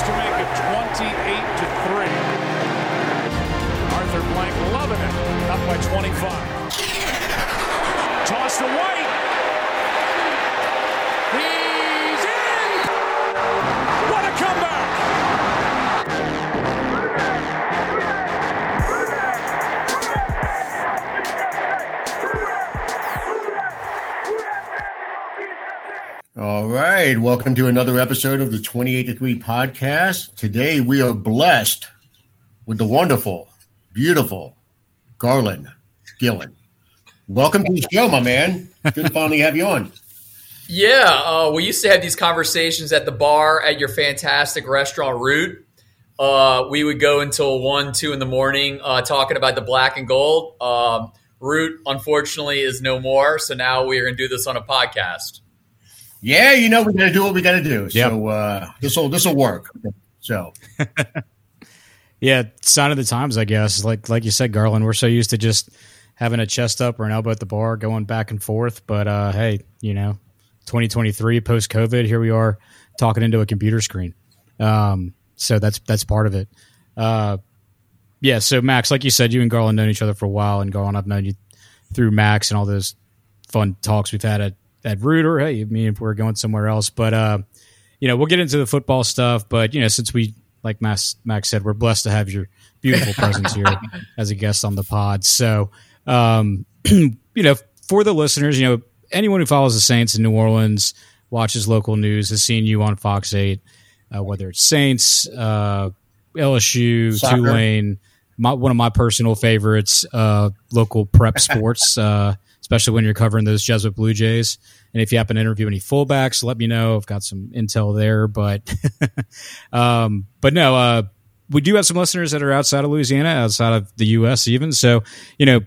To make it 28 to 3. Arthur Blank loving it. Up by 25. Right. Welcome to another episode of the 28 to 3 podcast. Today we are blessed with the wonderful, beautiful Garland Gillen. Welcome to the show, my man. Good to finally have you on. Yeah, uh, we used to have these conversations at the bar at your fantastic restaurant, Root. Uh, we would go until one, two in the morning uh, talking about the black and gold. Um, Root, unfortunately, is no more, so now we are going to do this on a podcast. Yeah, you know we got to do what we got to do. So uh, this will this will work. So Yeah, sign of the times, I guess. Like like you said, Garland, we're so used to just having a chest up or an elbow at the bar, going back and forth. But uh, hey, you know, 2023 post COVID, here we are talking into a computer screen. Um, so that's that's part of it. Uh, yeah. So Max, like you said, you and Garland known each other for a while, and Garland, I've known you through Max and all those fun talks we've had at at Root or hey, I mean if we're going somewhere else. But uh, you know, we'll get into the football stuff. But you know, since we like Max Max said, we're blessed to have your beautiful presence here as a guest on the pod. So um, you know, for the listeners, you know, anyone who follows the Saints in New Orleans, watches local news, has seen you on Fox Eight, uh, whether it's Saints, uh, LSU, Soccer. Tulane. My, one of my personal favorites, uh, local prep sports, uh, especially when you're covering those Jesuit Blue Jays. And if you happen to interview any fullbacks, let me know. I've got some intel there, but um, but no, uh, we do have some listeners that are outside of Louisiana, outside of the U.S. even. So you know,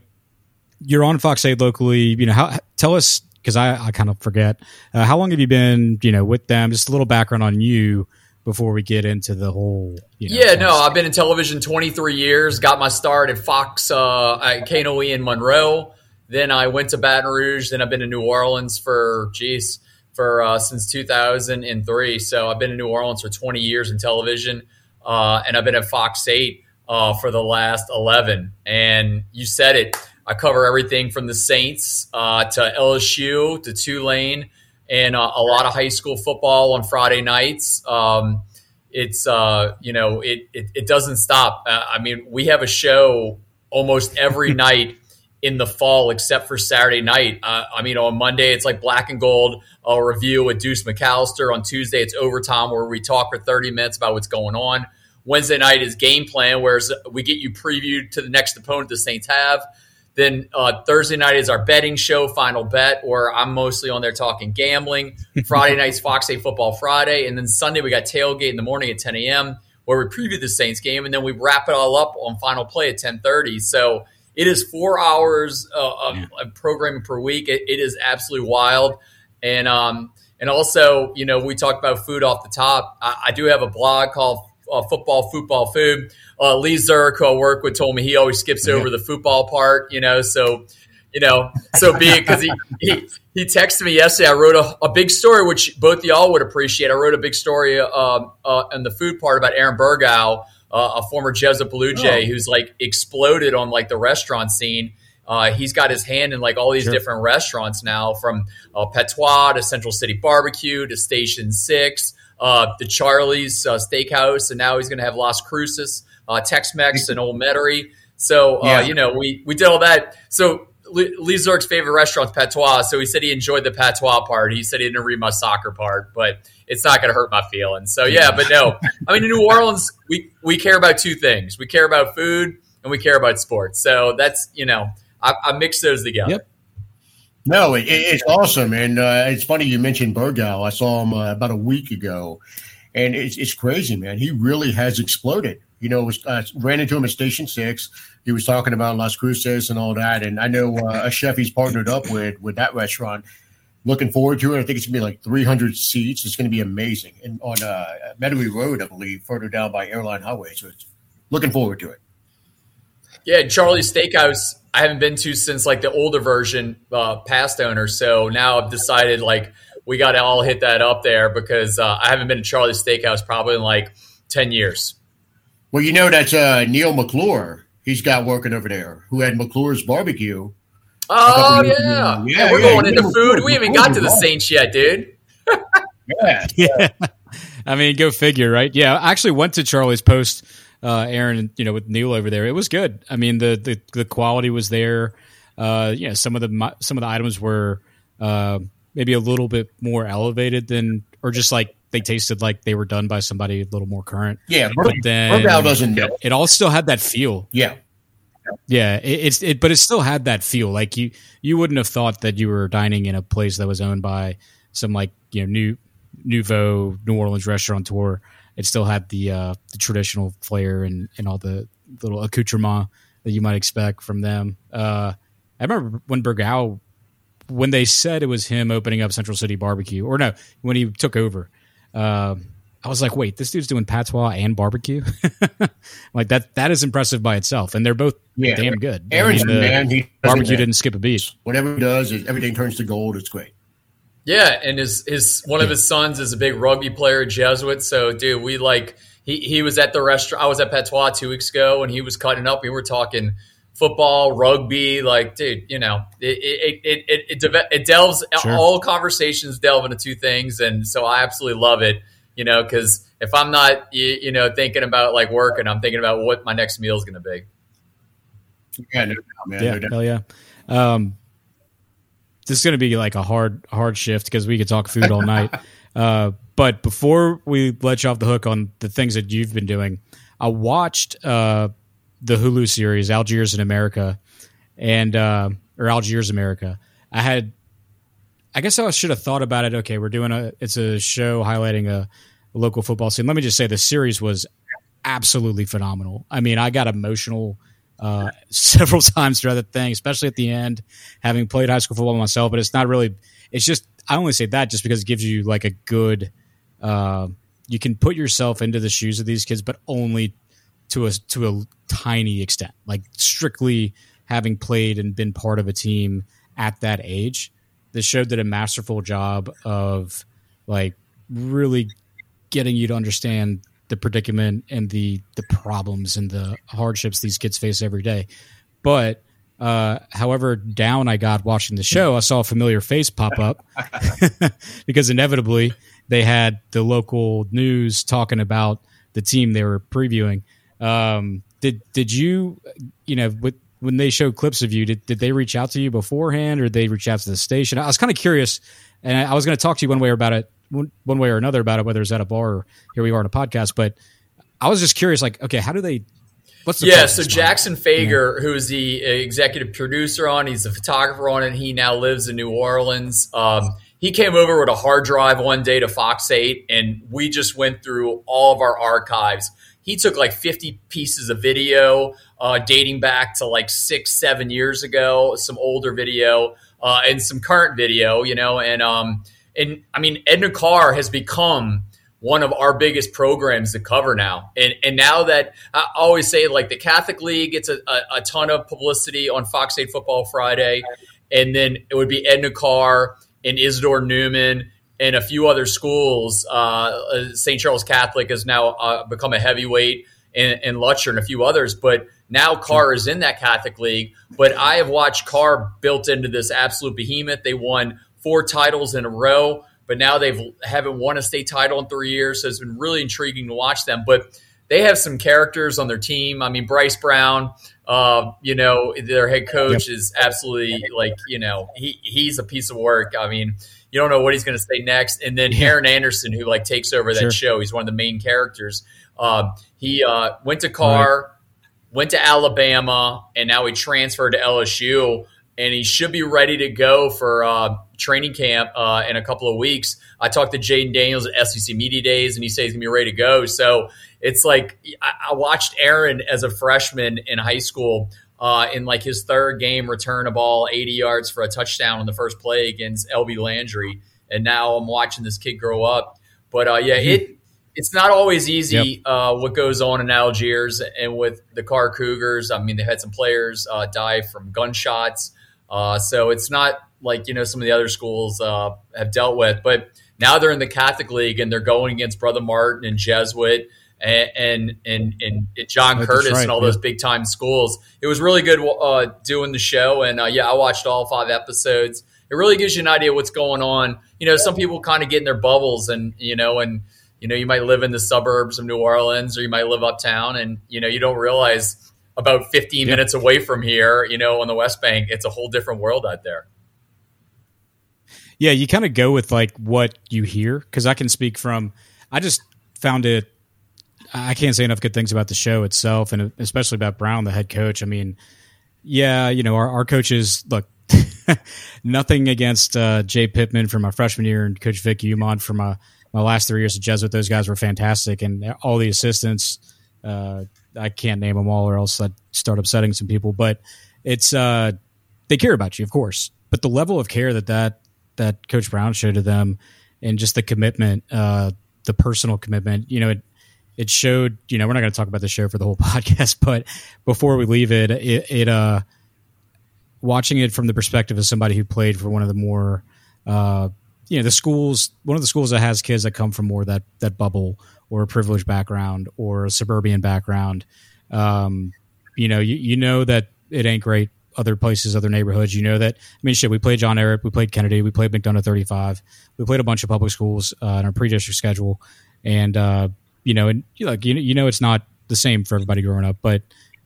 you're on Fox 8 locally. You know, how, tell us because I, I kind of forget uh, how long have you been you know with them? Just a little background on you before we get into the whole. You know, Yeah, no, I've been in television 23 years. Got my start at Fox uh, at KNOE in Monroe. Then I went to Baton Rouge. Then I've been to New Orleans for, geez, for uh, since 2003. So I've been in New Orleans for 20 years in television, uh, and I've been at Fox 8 uh, for the last 11. And you said it. I cover everything from the Saints uh, to LSU to Tulane, and uh, a lot of high school football on Friday nights. Um, it's uh, you know it, it it doesn't stop. Uh, I mean, we have a show almost every night in the fall except for Saturday night. Uh, I mean, on Monday it's like Black and Gold a review with Deuce McAllister. On Tuesday it's overtime where we talk for thirty minutes about what's going on. Wednesday night is game plan, where we get you previewed to the next opponent the Saints have. Then uh, Thursday night is our betting show, Final Bet, where I'm mostly on there talking gambling. Friday night's Fox 8 Football Friday. And then Sunday, we got Tailgate in the morning at 10 a.m., where we preview the Saints game. And then we wrap it all up on Final Play at 10.30. So it is four hours uh, of, of programming per week. It, it is absolutely wild. And um, and also, you know, we talked about food off the top. I, I do have a blog called uh, Football Football Food. Uh, Lee Zurik, who I work with, told me he always skips over the football part. You know, so you know, so be it because he, he he texted me yesterday. I wrote a, a big story, which both of y'all would appreciate. I wrote a big story um, uh, in the food part about Aaron Burgau, uh, a former Jesuit Blue Jay, Oh. who's like exploded on like the restaurant scene. Uh, he's got his hand in like all these Sure. different restaurants now, from uh, Patois to Central City Barbecue to Station Six, uh, the Charlie's uh, Steakhouse, and now he's going to have Las Cruces, uh, Tex-Mex, and Old Metairie. So uh, Yeah. you know, we we did all that. So Lee Zurik's favorite restaurant's Patois, so he said he enjoyed the Patois part. He said he didn't read my soccer part, but it's not going to hurt my feelings. So yeah, but no, I mean in New Orleans, we we care about two things: we care about food and we care about sports. So that's you know, I, I mix those together. Yep. No, it- it's awesome, and uh, it's funny you mentioned Burgau. I saw him uh, about a week ago, and it's it's crazy, man. He really has exploded. You know, was, uh, ran into him at Station Six. He was talking about Las Cruces and all that, and I know uh, a chef he's partnered up with with that restaurant. Looking forward to it. I think it's gonna be like 300 seats. It's gonna be amazing, and on uh, Road, I believe, further down by Airline Highway. So it's looking forward to it. Yeah, Charlie's Steakhouse. I haven't been to since like the older version, uh, past owner. So now I've decided like we got to all hit that up there because uh, I haven't been to Charlie's Steakhouse probably in like ten years. Well, you know that's uh, Neil McClure. He's got working over there. Who had McClure's barbecue? Oh yeah, yeah. Yeah, We're yeah, going into know, food. We haven't got to the McClure's Saints yet, dude. Yeah, Yeah. I mean, go figure, right? Yeah, I actually went to Charlie's post, uh, Aaron, you know, with Neil over there. It was good. I mean, the the, the quality was there. Uh, you know, some of the some of the items were uh, maybe a little bit more elevated than, or just like they tasted like they were done by somebody a little more current. yeah. But then Burgau doesn't know. it all still had that feel. Yeah, Yeah, it, it's it, but it still had that feel. Like you, you wouldn't have thought that you were dining in a place that was owned by some like you know new nouveau New Orleans restaurateur. It still had the uh, the traditional flair and and all the little accoutrement that you might expect from them. Uh, I remember when Burgau, when they said it was him opening up Central City Barbecue, or no, when he took over. Um, I was like, wait, this dude's doing patois and barbecue. like that, that is impressive by itself, and they're both Yeah. damn good. I Aaron's mean, the man. He barbecue didn't skip a beat. Whatever he does, is everything turns to gold. It's great. Yeah, and his his one of his sons is a big rugby player, Jesuit. So, dude, we like he he was at the restaurant. I was at Patois two weeks ago, and he was cutting up. We were talking football, rugby. Like, dude, you know, it it it it, it, it delves Sure. all conversations delve into two things, and so I absolutely love it. You know, because if I'm not you, you know thinking about like working, I'm thinking about what my next meal is going to be. Yeah, no doubt, man. Yeah, no doubt. hell yeah. Um, this is going to be like a hard, hard shift because we could talk food all night. Uh, but before we let you off the hook on the things that you've been doing, I watched uh, the Hulu series Algiers in America, and uh, or Algiers America. I had, I guess I should have thought about it. Okay, we're doing a, it's a show highlighting a, a local football scene. Let me just say the series was absolutely phenomenal. I mean, I got emotional uh, several times throughout the thing, especially at the end, having played high school football myself. But it's not really. It's just I only say that just because it gives you like a good. Uh, you can put yourself into the shoes of these kids, but only to a to a tiny extent. Like strictly having played and been part of a team at that age, this show did a masterful job of like really getting you to understand the predicament and the the problems and the hardships these kids face every day. But uh, however down I got watching the show, I saw a familiar face pop up because inevitably they had the local news talking about the team they were previewing. Um, did did you you know with, when they showed clips of you did, did they reach out to you beforehand or did they reach out to the station? I was kind of curious, and I, I was going to talk to you one way or about it one, one way or another about it, whether it's at a bar or here we are on a podcast. But I was just curious, like, okay, how do they? What's the Yeah, so? Jackson Fager, who's the executive producer on, he's a photographer on it. He now lives in New Orleans. Um, he came over with a hard drive one day to Fox 8, and we just went through all of our archives. He took like 50 pieces of video uh, dating back to like six, seven years ago, some older video, uh, and some current video, you know. And, um, and I mean, Edna Karr has become one of our biggest programs to cover now. And and now that I always say like the Catholic League gets a, a, a ton of publicity on Fox 8 Football Friday, and then it would be Edna Karr and Isidore Newman and a few other schools. Uh, St. Charles Catholic has now uh, become a heavyweight in, and Lutcher and a few others. But now Karr is in that Catholic League. But I have watched Karr built into this absolute behemoth. They won four titles in a row but now they've haven't won a state title in three years. So it's been really intriguing to watch them. But they have some characters on their team. I mean, Brice Brown, uh, you know, their head coach Yep. is absolutely like, you know, he he's a piece of work. I mean, you don't know what he's going to say next. And then Yeah. Aaron Anderson, who like takes over that Sure. show, he's one of the main characters. Uh, he uh, went to Karr, went to Alabama, and now he transferred to LSU. And he should be ready to go for uh, training camp uh, in a couple of weeks. I talked to Jayden Daniels at SEC Media Days, and he says he's gonna be ready to go. So it's like I, I watched Aaron as a freshman in high school uh, in like his third game, return a ball 80 yards for a touchdown on the first play against LB Landry, and now I'm watching this kid grow up. But uh, yeah, it it's not always easy uh, what goes on in Algiers and with the Karr Cougars. I mean, they had some players uh, die from gunshots, uh, so it's not like you know some of the other schools uh, have dealt with. But now they're in the Catholic League and they're going against Brother Martin and Jesuit. And and and, and John That's Curtis right, and all yeah. those big time schools. It was really good uh, doing the show, and uh, yeah, I watched all five episodes. It really gives you an idea what's going on. You know, some people kind of get in their bubbles, and you know, and you know, you might live in the suburbs of New Orleans, or you might live uptown, and you know, you don't realize about 15 minutes away from here, you know, on the West Bank, it's a whole different world out there. Yeah, you kind of go with like what you hear because I can speak from. I just found it. I can't say enough good things about the show itself, and especially about Brown, the head coach. I mean, yeah, you know, our, our coaches look. nothing against uh, Jay Pittman from my freshman year and Coach Vic Umont from my, my last three years at Jesuit. Those guys were fantastic, and all the assistants. Uh, I can't name them all, or else I'd start upsetting some people. But it's uh, they care about you, of course. But the level of care that that that Coach Brown showed to them, and just the commitment, uh, the personal commitment, you know, it it showed. You know, we're not going to talk about the show for the whole podcast, but before we leave it, it, it uh, watching it from the perspective of somebody who played for one of the more uh, you know the schools one of the schools that has kids that come from more that that bubble or a privileged background or a suburban background um, you know you, you know that it ain't great other places other neighborhoods you know that i mean shit we played john ehret we played kennedy we played mcdonough 35 we played a bunch of public schools uh, in our pre-district schedule and uh, you know and like you, you know it's not the same for everybody growing up but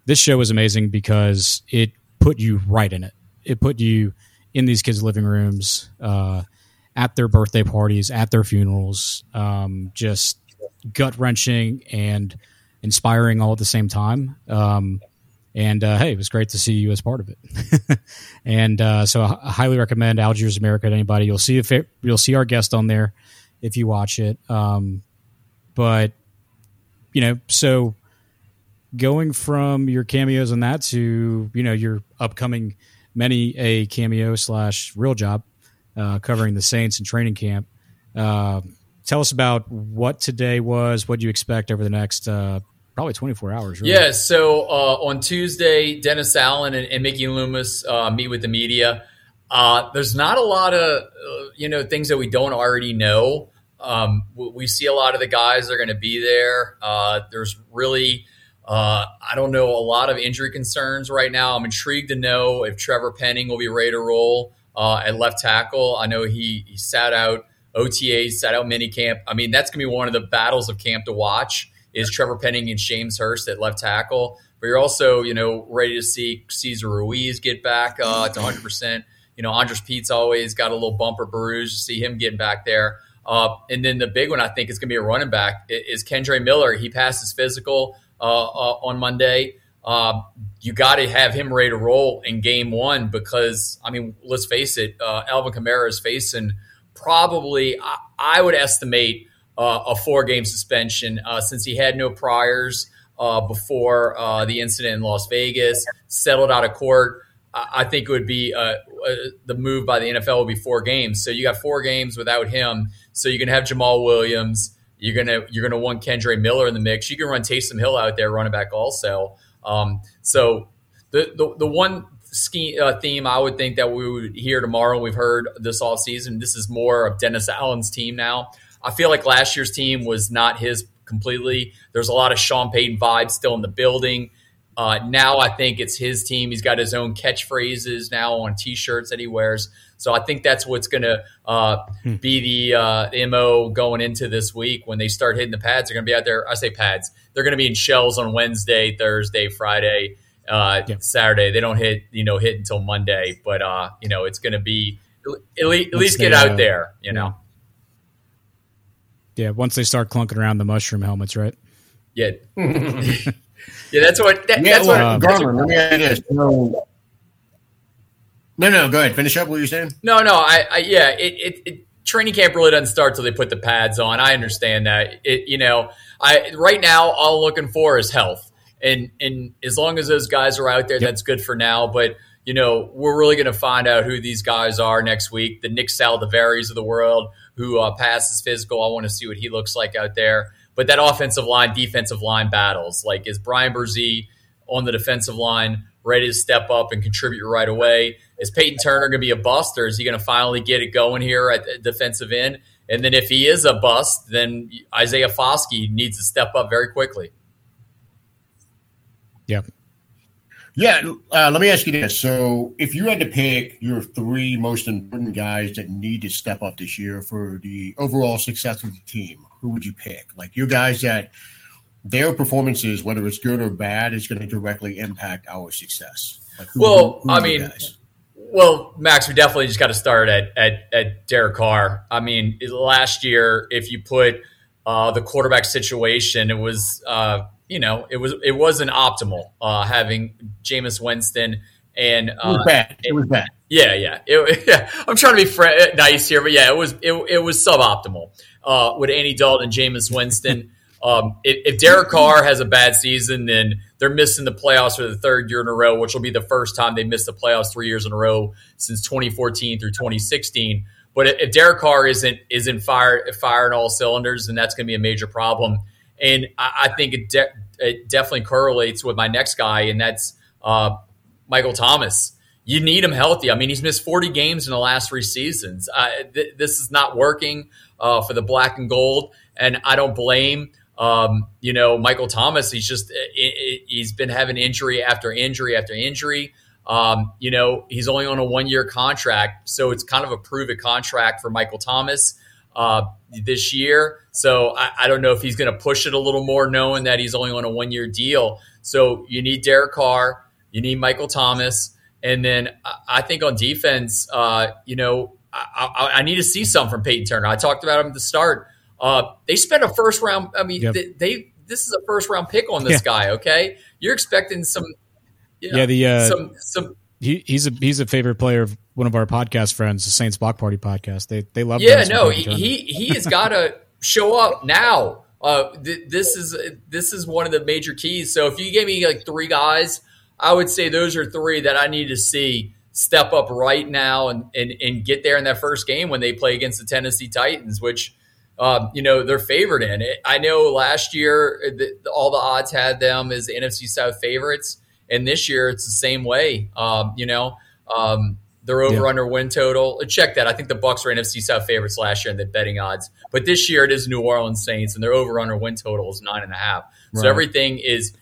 this show was amazing because it put you right in it it put you in these kids living rooms uh, at their birthday parties, at their funerals, um, just gut wrenching and inspiring all at the same time. Um, and uh, hey, it was great to see you as part of it. and uh, so I highly recommend Algiers America to anybody. You'll see if it, you'll see our guest on there if you watch it. Um, but you know, so going from your cameos on that to you know your upcoming many a cameo slash real job uh, covering the Saints and training camp. Uh, tell us about what today was, what do you expect over the next uh, probably 24 hours. Really. Yeah, so uh, on Tuesday, Dennis Allen and, and Mickey Loomis uh, meet with the media. Uh, there's not a lot of you know things that we don't already know. Um, we, see a lot of the guys that are going to be there. Uh, there's really uh, I don't know a lot of injury concerns right now. I'm intrigued to know if Trevor Penning will be ready to roll uh, at left tackle. I know he, he sat out OTA, sat out minicamp. I mean, that's going to be one of the battles of camp to watch is Trevor Penning and James Hurst at left tackle. But you're also, you know, ready to see Cesar Ruiz get back uh, to 100%. You know, Andrus Peat's always got a little bumper bruise. To see him getting back there. Uh, and then the big one, I think, is going to be a running back is Kendre Miller. He passed his physical uh, uh, on Monday. Uh, you got to have him ready to roll in game one because, I mean, let's face it, uh, Alvin Kamara is facing probably, I, I would estimate, uh, a four game suspension since he had no priors before the incident in Las Vegas, settled out of court. I think it would be uh, uh, the move by the NFL would be four games. So you got four games without him. So you can have Jamaal Williams. You're gonna you're gonna want Kendre Miller in the mix. You can run Taysom Hill out there running back also. Um, so the, the the one scheme, uh, theme I would think that we would hear tomorrow. We've heard this all season. This is more of Dennis Allen's team now. I feel like last year's team was not his completely. There's a lot of Sean Payton vibes still in the building. Uh, now I think it's his team. He's got his own catchphrases now on T-shirts that he wears. So I think that's what's going to uh, hmm. be the, uh, mo going into this week when they start hitting the pads. They're going to be out there. I say pads. They're going to be in shells on Wednesday, Thursday, Friday, uh, yep. Saturday. They don't hit you know hit until Monday, but uh, you know it's going to be at least, at least get out there. You know. Yeah, once they start clunking around the mushroom helmets, right? Yeah. Yeah, that's what. That, yeah, that's well, what. Garmin, let me add this. No, no, go ahead. Finish up what you're saying. No, no, I, I yeah, it, it, it, training camp really doesn't start till they put the pads on. I understand that. It, you know, I right now all I'm looking for is health, and and as long as those guys are out there, yep. that's good for now. But you know, we're really going to find out who these guys are next week. The Nick Saldiveri's of the world who uh, passes physical. I want to see what he looks like out there. But that offensive line, defensive line battles, like is Bryan Bresee on the defensive line ready to step up and contribute right away? Is Peyton Turner going to be a bust, or is he going to finally get it going here at the defensive end? And then if he is a bust, then Isaiah Foskey needs to step up very quickly. Yeah. Yeah, uh, let me ask you this. So, if you had to pick your three most important guys that need to step up this year for the overall success of the team, who would you pick? Like your guys that their performances, whether it's good or bad, is going to directly impact our success. Like who, well, who, who I mean, well, Max, we definitely just got to start at, at at Derek Carr. I mean, last year, if you put uh, the quarterback situation, it was. Uh, you know, it was it wasn't optimal uh, having Jameis Winston and uh, it was bad. It was bad. Yeah, yeah. It, yeah. I'm trying to be fr- nice here, but yeah, it was it, it was suboptimal uh, with Andy Dalton, and Jameis Winston. um, if, if Derek Carr has a bad season, then they're missing the playoffs for the third year in a row, which will be the first time they missed the playoffs three years in a row since 2014 through 2016. But if Derek Carr isn't isn't fire firing all cylinders, then that's going to be a major problem. And I, I think it, de- it, definitely correlates with my next guy, and that's uh, Michael Thomas. You need him healthy. I mean, he's missed 40 games in the last three seasons. Uh, th- this is not working uh, for the black and gold, and I don't blame. Um, you know, Michael Thomas. He's just he's been having injury after injury after injury. Um, you know, he's only on a one year contract, so it's kind of a prove contract for Michael Thomas uh, this year. So I, I don't know if he's going to push it a little more, knowing that he's only on a one year deal. So you need Derek Carr, you need Michael Thomas, and then I think on defense, uh, you know, I, I, I, need to see some from Peyton Turner. I talked about him at the start. Uh, they spent a first round. I mean, yep. they, they, this is a first round pick on this yeah. guy. Okay, you're expecting some. You know, yeah, the uh, some some. He, he's a he's a favorite player of one of our podcast friends, the Saints Block Party podcast. They they love. Yeah, no, he, he he has got to show up now. Uh, th- this is this is one of the major keys. So if you gave me like three guys, I would say those are three that I need to see step up right now and and, and get there in that first game when they play against the Tennessee Titans, which. Um, you know they're favored in it. I know last year the, all the odds had them as NFC South favorites, and this year it's the same way. Um, you know, um, their over yeah. under win total. Check that. I think the Bucks were NFC South favorites last year in the betting odds, but this year it is New Orleans Saints, and their over under win total is nine and a half. Right. So everything is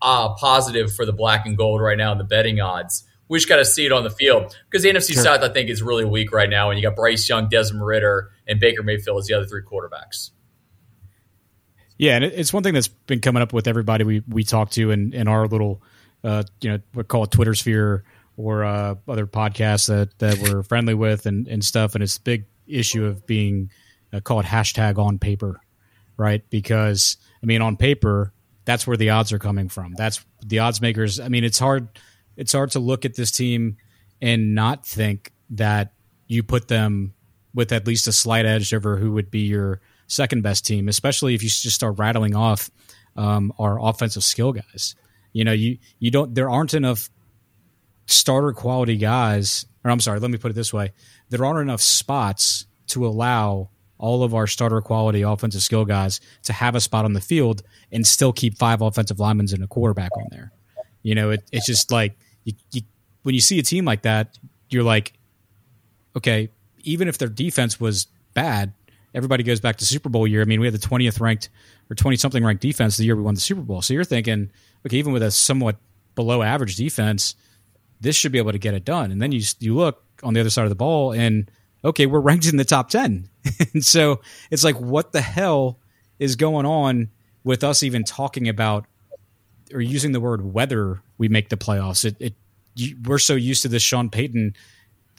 uh, positive for the black and gold right now in the betting odds. We just got to see it on the field because the NFC sure. South I think is really weak right now, and you got Bryce Young, Desmond Ridder, and Baker Mayfield as the other three quarterbacks. Yeah, and it's one thing that's been coming up with everybody we we talk to in, in our little, uh, you know, we call it Twitter sphere or uh, other podcasts that, that we're friendly with and, and stuff. And it's a big issue of being uh, called hashtag on paper, right? Because, I mean, on paper, that's where the odds are coming from. That's the odds makers. I mean, it's hard. It's hard to look at this team and not think that you put them with at least a slight edge over who would be your second best team, especially if you just start rattling off um, our offensive skill guys. You know, you you don't. There aren't enough starter quality guys, or I'm sorry, let me put it this way: there aren't enough spots to allow all of our starter quality offensive skill guys to have a spot on the field and still keep five offensive linemen and a quarterback on there. You know, it, it's just like you, you, when you see a team like that, you're like, okay, even if their defense was bad, everybody goes back to Super Bowl year. I mean, we had the 20th ranked or 20 something ranked defense the year we won the Super Bowl. So you're thinking, okay, even with a somewhat below average defense, this should be able to get it done. And then you you look on the other side of the ball, and okay, we're ranked in the top ten. and so it's like, what the hell is going on with us even talking about or using the word whether we make the playoffs? It, it you, we're so used to this Sean Payton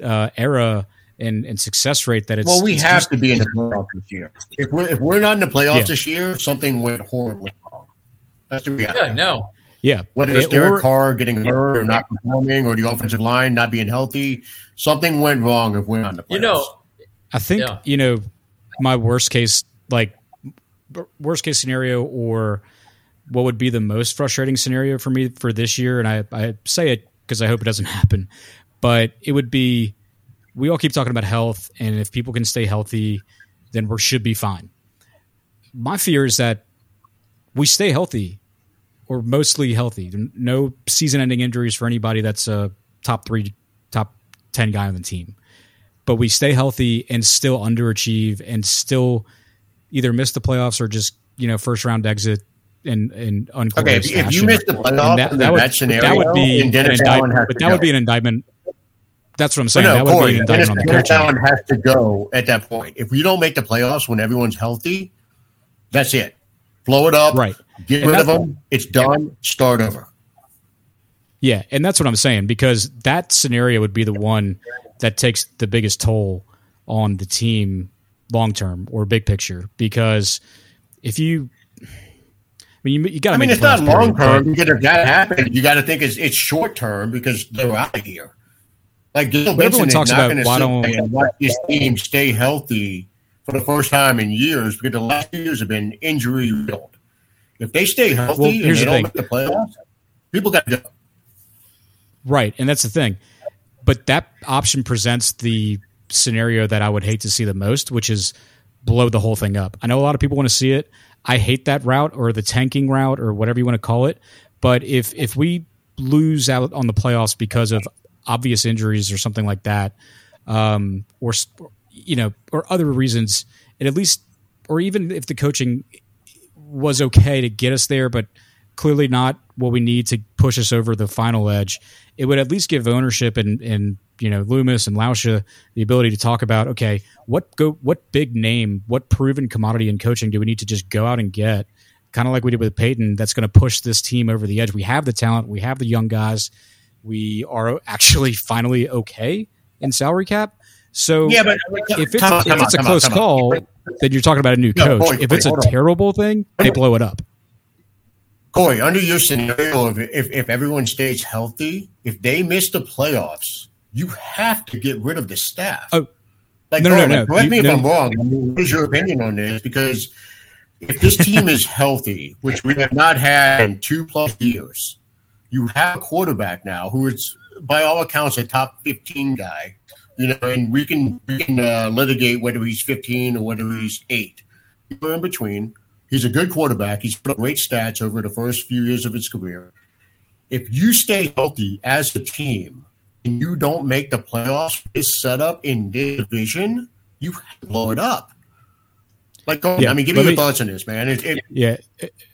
uh, era and, and success rate that it's well, we it's have to be in the playoffs this year. If we're if we're not in the playoffs yeah. this year, something went horribly wrong. That's the reality. Yeah, no, yeah. Whether it's Derek or, Carr getting hurt or not performing or the offensive line not being healthy, something went wrong if we're on the playoffs. You know, I think, yeah. you know, my worst case, like, worst case scenario or what would be the most frustrating scenario for me for this year, and I, I say it because I hope it doesn't happen, but it would be we all keep talking about health, and if people can stay healthy, then we should be fine. My fear is that we stay healthy or mostly healthy. No season-ending injuries for anybody that's a top three, top ten guy on the team. but we stay healthy and still underachieve and still either miss the playoffs or just you know first round exit and and okay. If, if you miss the playoffs that, that, would, that scenario, that would be an indictment. But that would be an indictment. That's what I'm oh, saying. No, that would be an indictment on the Dennis coaching. Allen has to go at that point. If we don't make the playoffs when everyone's healthy, that's it. Blow it up. Right. Get and rid of them. It's done. Start over. Yeah, and that's what I'm saying because that scenario would be the one that takes the biggest toll on the team long term or big picture. Because if you, mean, you, you got to. I mean, it's not long term because if that happens, you got to think it's it's short term because they're out of here. Like Gil everyone talks about why don't watch this team stay healthy for the first time in years because the last years have been injury riddled. If they stay healthy well, they the thing. the playoffs, people got to go. Right, and that's the thing. But that option presents the scenario that I would hate to see the most, which is blow the whole thing up. I know a lot of people want to see it. I hate that route or the tanking route or whatever you want to call it. But if if we lose out on the playoffs because of obvious injuries or something like that, um, or you know, or other reasons, and at least, or even if the coaching was okay to get us there, but clearly not what we need to push us over the final edge. It would at least give ownership and and you know Loomis and Lauscha the ability to talk about okay, what go what big name, what proven commodity in coaching do we need to just go out and get, kind of like we did with Payton. That's going to push this team over the edge. We have the talent, we have the young guys, we are actually finally okay in salary cap. So yeah, but if it's, on, if it's on, a close on, call, then you're talking about a new coach. Boy, if it's a terrible thing, they blow it up. Corey, under your scenario, if, if, if everyone stays healthy, if they miss the playoffs, you have to get rid of the staff. Oh, like, no, no, no, Correct you, me no. if I'm wrong. I mean, what is your opinion on this? Because if this team is healthy, which we have not had in two plus years, you have a quarterback now who is, by all accounts, a top 15 guy. You know, and we can we can uh, litigate whether he's 15 or whether he's eight. Are in between He's a good quarterback. He's put up great stats over the first few years of his career. If you stay healthy as a team you don't make the playoffs, this setup in this division, you blow it up. Like, yeah, I mean, give me your me, thoughts on this, man. It, it, yeah,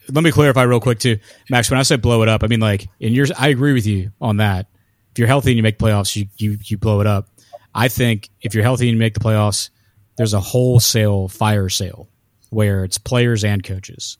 let me clarify real quick too, Max. When I say blow it up, I mean like in yours. I agree with you on that. If you're healthy and you make playoffs, you you you blow it up. I think if you're healthy and you make the playoffs, there's a wholesale fire sale where it's players and coaches.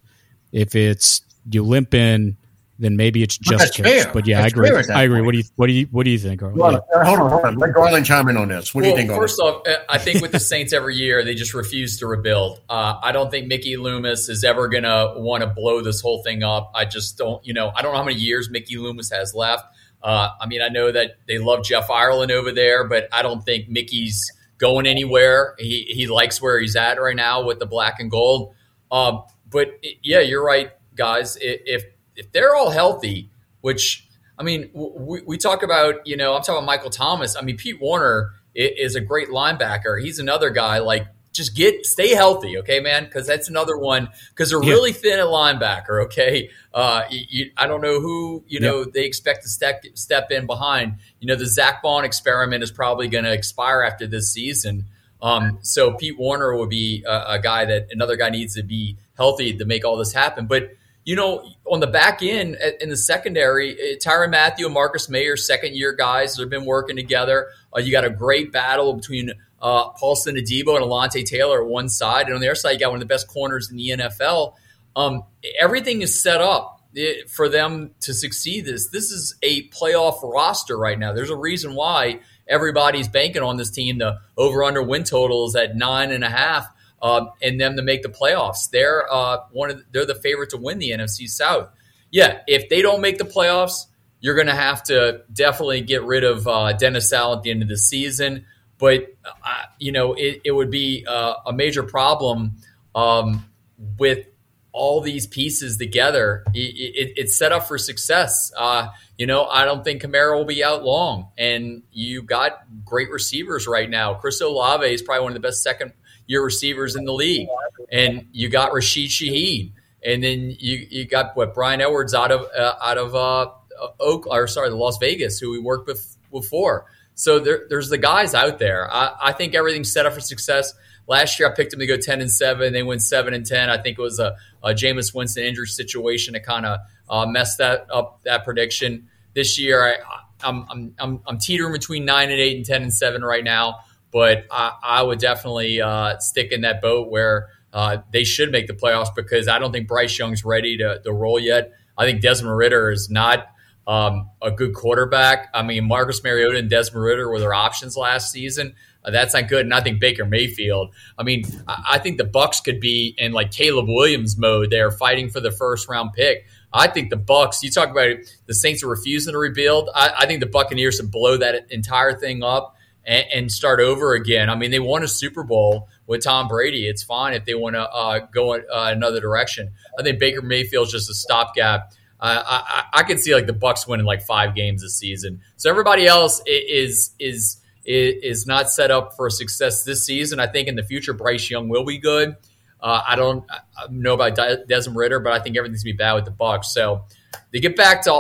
If it's you limp in, then maybe it's just coach. Fair. But yeah, that's I agree. I agree. Point. What do you what do you what do you think, Garland? Well, yeah. hold on, hold on. Let Garland chime in on this. What well, do you think? First off, uh, I think with the Saints every year they just refuse to rebuild. Uh, I don't think Mickey Loomis is ever gonna want to blow this whole thing up. I just don't. You know, I don't know how many years Mickey Loomis has left. Uh, I mean, I know that they love Jeff Ireland over there, but I don't think Mickey's going anywhere. He he likes where he's at right now with the black and gold. Um, but yeah, you're right, guys. If if they're all healthy, which I mean, we, we talk about, you know, I'm talking about Michael Thomas. I mean, Pete Werner is a great linebacker. He's another guy like just get stay healthy, okay, man, because that's another one because they're yeah. really thin at linebacker. Okay, uh, you, I don't know who you know they expect to step step in behind. You know, the Zack Baun experiment is probably going to expire after this season. Um, so Pete Werner would be a, a, guy that another guy needs to be healthy to make all this happen. But you know, on the back end in the secondary, uh, Mathieu and Marcus Maye, second year guys, they've been working together. Uh, you got a great battle between uh, Paulson Adebo and Alontae Taylor at one side, and on the other side, you got one of the best corners in the NFL. Um, everything is set up eh, for them to succeed. This this is a playoff roster right now. There's a reason why everybody's banking on this team. The over under win total is at nine and a half, uh, and them to make the playoffs. They're uh, one of the, they're the favorite to win the NFC South. Yeah, if they don't make the playoffs, you're going to have to definitely get rid of uh, Dennis Allen at the end of the season. But uh, you know, it, it would be uh, a major problem um, with all these pieces together, it, it, it's set up for success. Uh, you know, I don't think Kamara will be out long, and you got great receivers right now. Chris Olave is probably one of the best second year receivers in the league, and you got Rashid Shaheed, and then you you got what Bryan Edwards out of uh, out of uh, Oak or sorry, the Las Vegas, who we worked with before. So there, there's the guys out there. I, I think everything's set up for success. Last year, I picked them to go ten and seven. They went seven and ten. I think it was a, a Jameis Winston injury situation that kind of uh, messed that up that prediction. This year, I, I'm, I'm I'm I'm teetering between nine and eight and ten and seven right now. But I, I would definitely uh, stick in that boat where uh, they should make the playoffs because I don't think Bryce Young's ready to, to roll yet. I think Desmond Ridder is not um, a good quarterback. I mean, Marcus Mariota and Desmond Ridder were their options last season. Uh, that's not good. And I think Baker Mayfield. I mean, I, I think the Bucks could be in like Caleb Williams mode. They're fighting for the first round pick. I think the Bucks. You talk about it, the Saints are refusing to rebuild. I, I think the Buccaneers should blow that entire thing up and, and, start over again. I mean, they won a Super Bowl with Tom Brady. It's fine if they want to uh, go uh, another direction. I think Baker Mayfield's just a stopgap. Uh, I, I, can see like the Bucks winning like five games this season. So everybody else is is is not set up for success this season. I think in the future, Bryce Young will be good. Uh, I don't know about Desmond Ridder, but I think everything's gonna be bad with the Bucks. So they get back to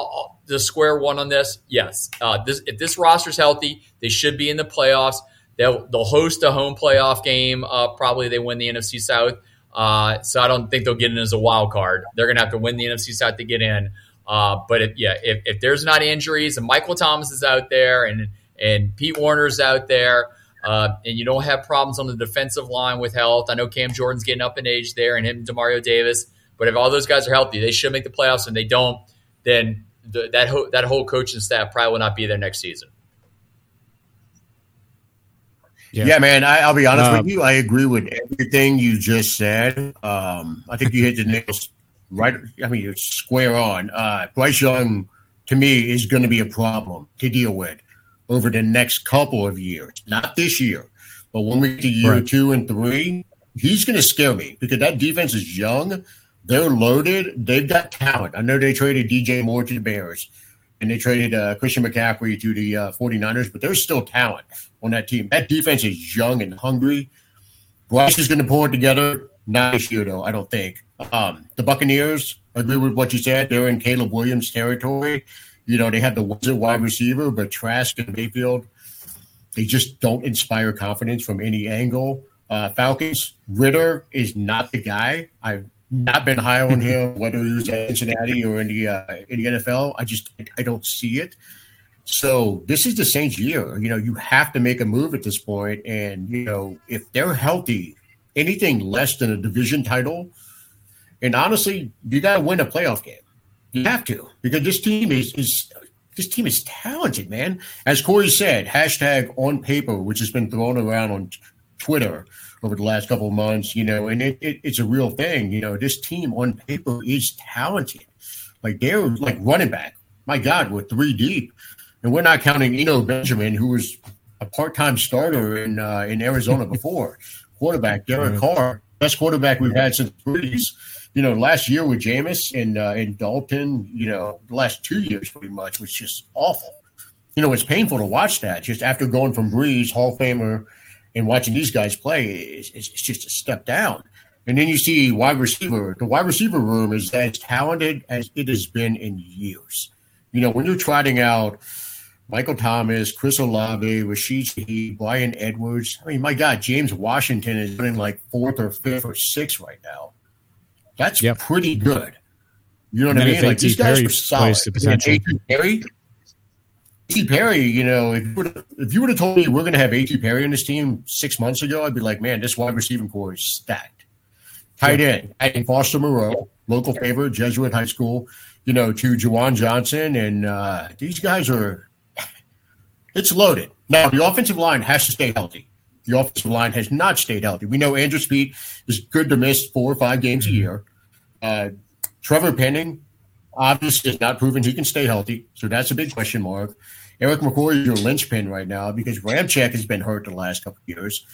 the square one on this. Yes, uh, this, if this roster's healthy, they should be in the playoffs. They'll, they'll host a home playoff game. Uh, probably they win the NFC South. Uh, so I don't think they'll get in as a wild card. They're going to have to win the NFC South to get in. Uh, but if, yeah, if, if, there's not injuries and Michael Thomas is out there and and Pete Werner's out there, uh, and you don't have problems on the defensive line with health. I know Cam Jordan's getting up in age there, and him, Demario Davis. But if all those guys are healthy, they should make the playoffs. And they don't, then the, that ho- that whole coaching staff probably will not be there next season. Yeah, yeah man. I, will be honest um, with you. I agree with everything you just said. Um, I think you hit the nails right. I mean, you're square on. Uh, Bryce Young, to me, is going to be a problem to deal with over the next couple of years. Not this year, but when we get to year right. two and three, he's going to scare me because that defense is young. They're loaded. They've got talent. I know they traded DJ Moore to the Bears and they traded uh, Christian McCaffrey to the uh, 49ers, but there's still talent on that team. That defense is young and hungry. Bryce is going to pull it together. Not this year, though, I don't think. Um, the Buccaneers, agree with what you said. They're in Caleb Williams territory. You know, they have the wizard wide receiver, but Trask and Mayfield, they just don't inspire confidence from any angle. Uh, Falcons, Ridder is not the guy. I've not been high on him, whether he was at Cincinnati or in the uh, in the NFL. I just I don't see it. So this is the Saints' year. You know, you have to make a move at this point, and you know if they're healthy, anything less than a division title, and honestly, you got to win a playoff game. You have to because this team is is this team is talented, man. As Corey said, hashtag on paper, which has been thrown around on Twitter over the last couple of months, you know, and it, it, it's a real thing. You know, this team on paper is talented. Like they're like running back. My God, we're three deep, and we're not counting Eno Benjamin, who was a part-time starter in uh, in Arizona before. Quarterback Derek Carr, best quarterback we've had since Brees. You know, last year with Jameis and uh, and Dalton, you know, the last two years pretty much was just awful. You know, it's painful to watch that. Just after going from Brees, Hall of Famer and watching these guys play is, is, just a step down. And then you see wide receiver. The wide receiver room is as talented as it has been in years. You know, when you're trotting out Michael Thomas, Chris Olave, Rashid Shaheed, Bryan Edwards. I mean, my God, James Washington is running like fourth or fifth or sixth right now. That's yep. pretty good. You know what I mean? Like these guys Perry are solid. The potential. Perry, A.T. Perry, you know, if you would have told me we're going to have A.T. Perry in this team six months ago, I'd be like, man, this wide receiving core is stacked. Tight end, adding Foster Moreau, local favorite, Jesuit High School, you know, to Juwan Johnson. And uh, these guys are, it's loaded. Now, the offensive line has to stay healthy. The offensive line has not stayed healthy. We know Andrus Peat is good to miss four or five games a mm-hmm. year. Uh, Trevor Penning, obviously, has not proven he can stay healthy. So that's a big question mark. Erik McCoy is your linchpin right now because Ramczyk has been hurt the last couple years.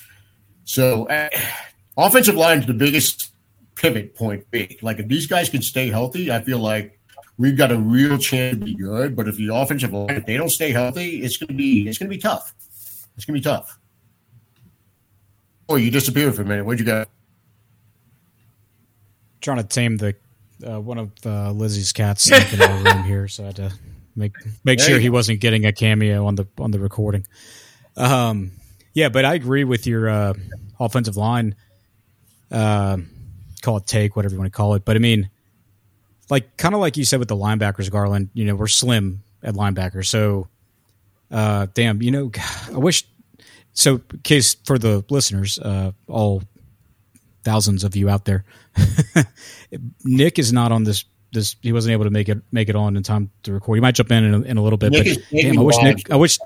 So, uh, offensive line is the biggest pivot point. Big. Like if these guys can stay healthy, I feel like we've got a real chance to be good. But if the offensive line, if they don't stay healthy, it's gonna be it's gonna be tough. It's gonna be tough. Oh, you disappeared for a minute. Where'd you go? Trying to tame the uh, one of uh, Lizzie's cats in the room here, so I had to make make There sure he wasn't getting a cameo on the on the recording. Um, yeah, but I agree with your uh, offensive line. Uh, call it take, whatever you want to call it. But I mean, like kind of like you said with the linebackers, Garland. You know, we're slim at linebacker, so uh, damn. You know, I wish. So, case for the listeners, uh, all thousands of you out there, Nick is not on this. This he wasn't able to make it make it on in time to record. He might jump in in a, in a little bit. Nick but is damn, I wish. Nick. I wish.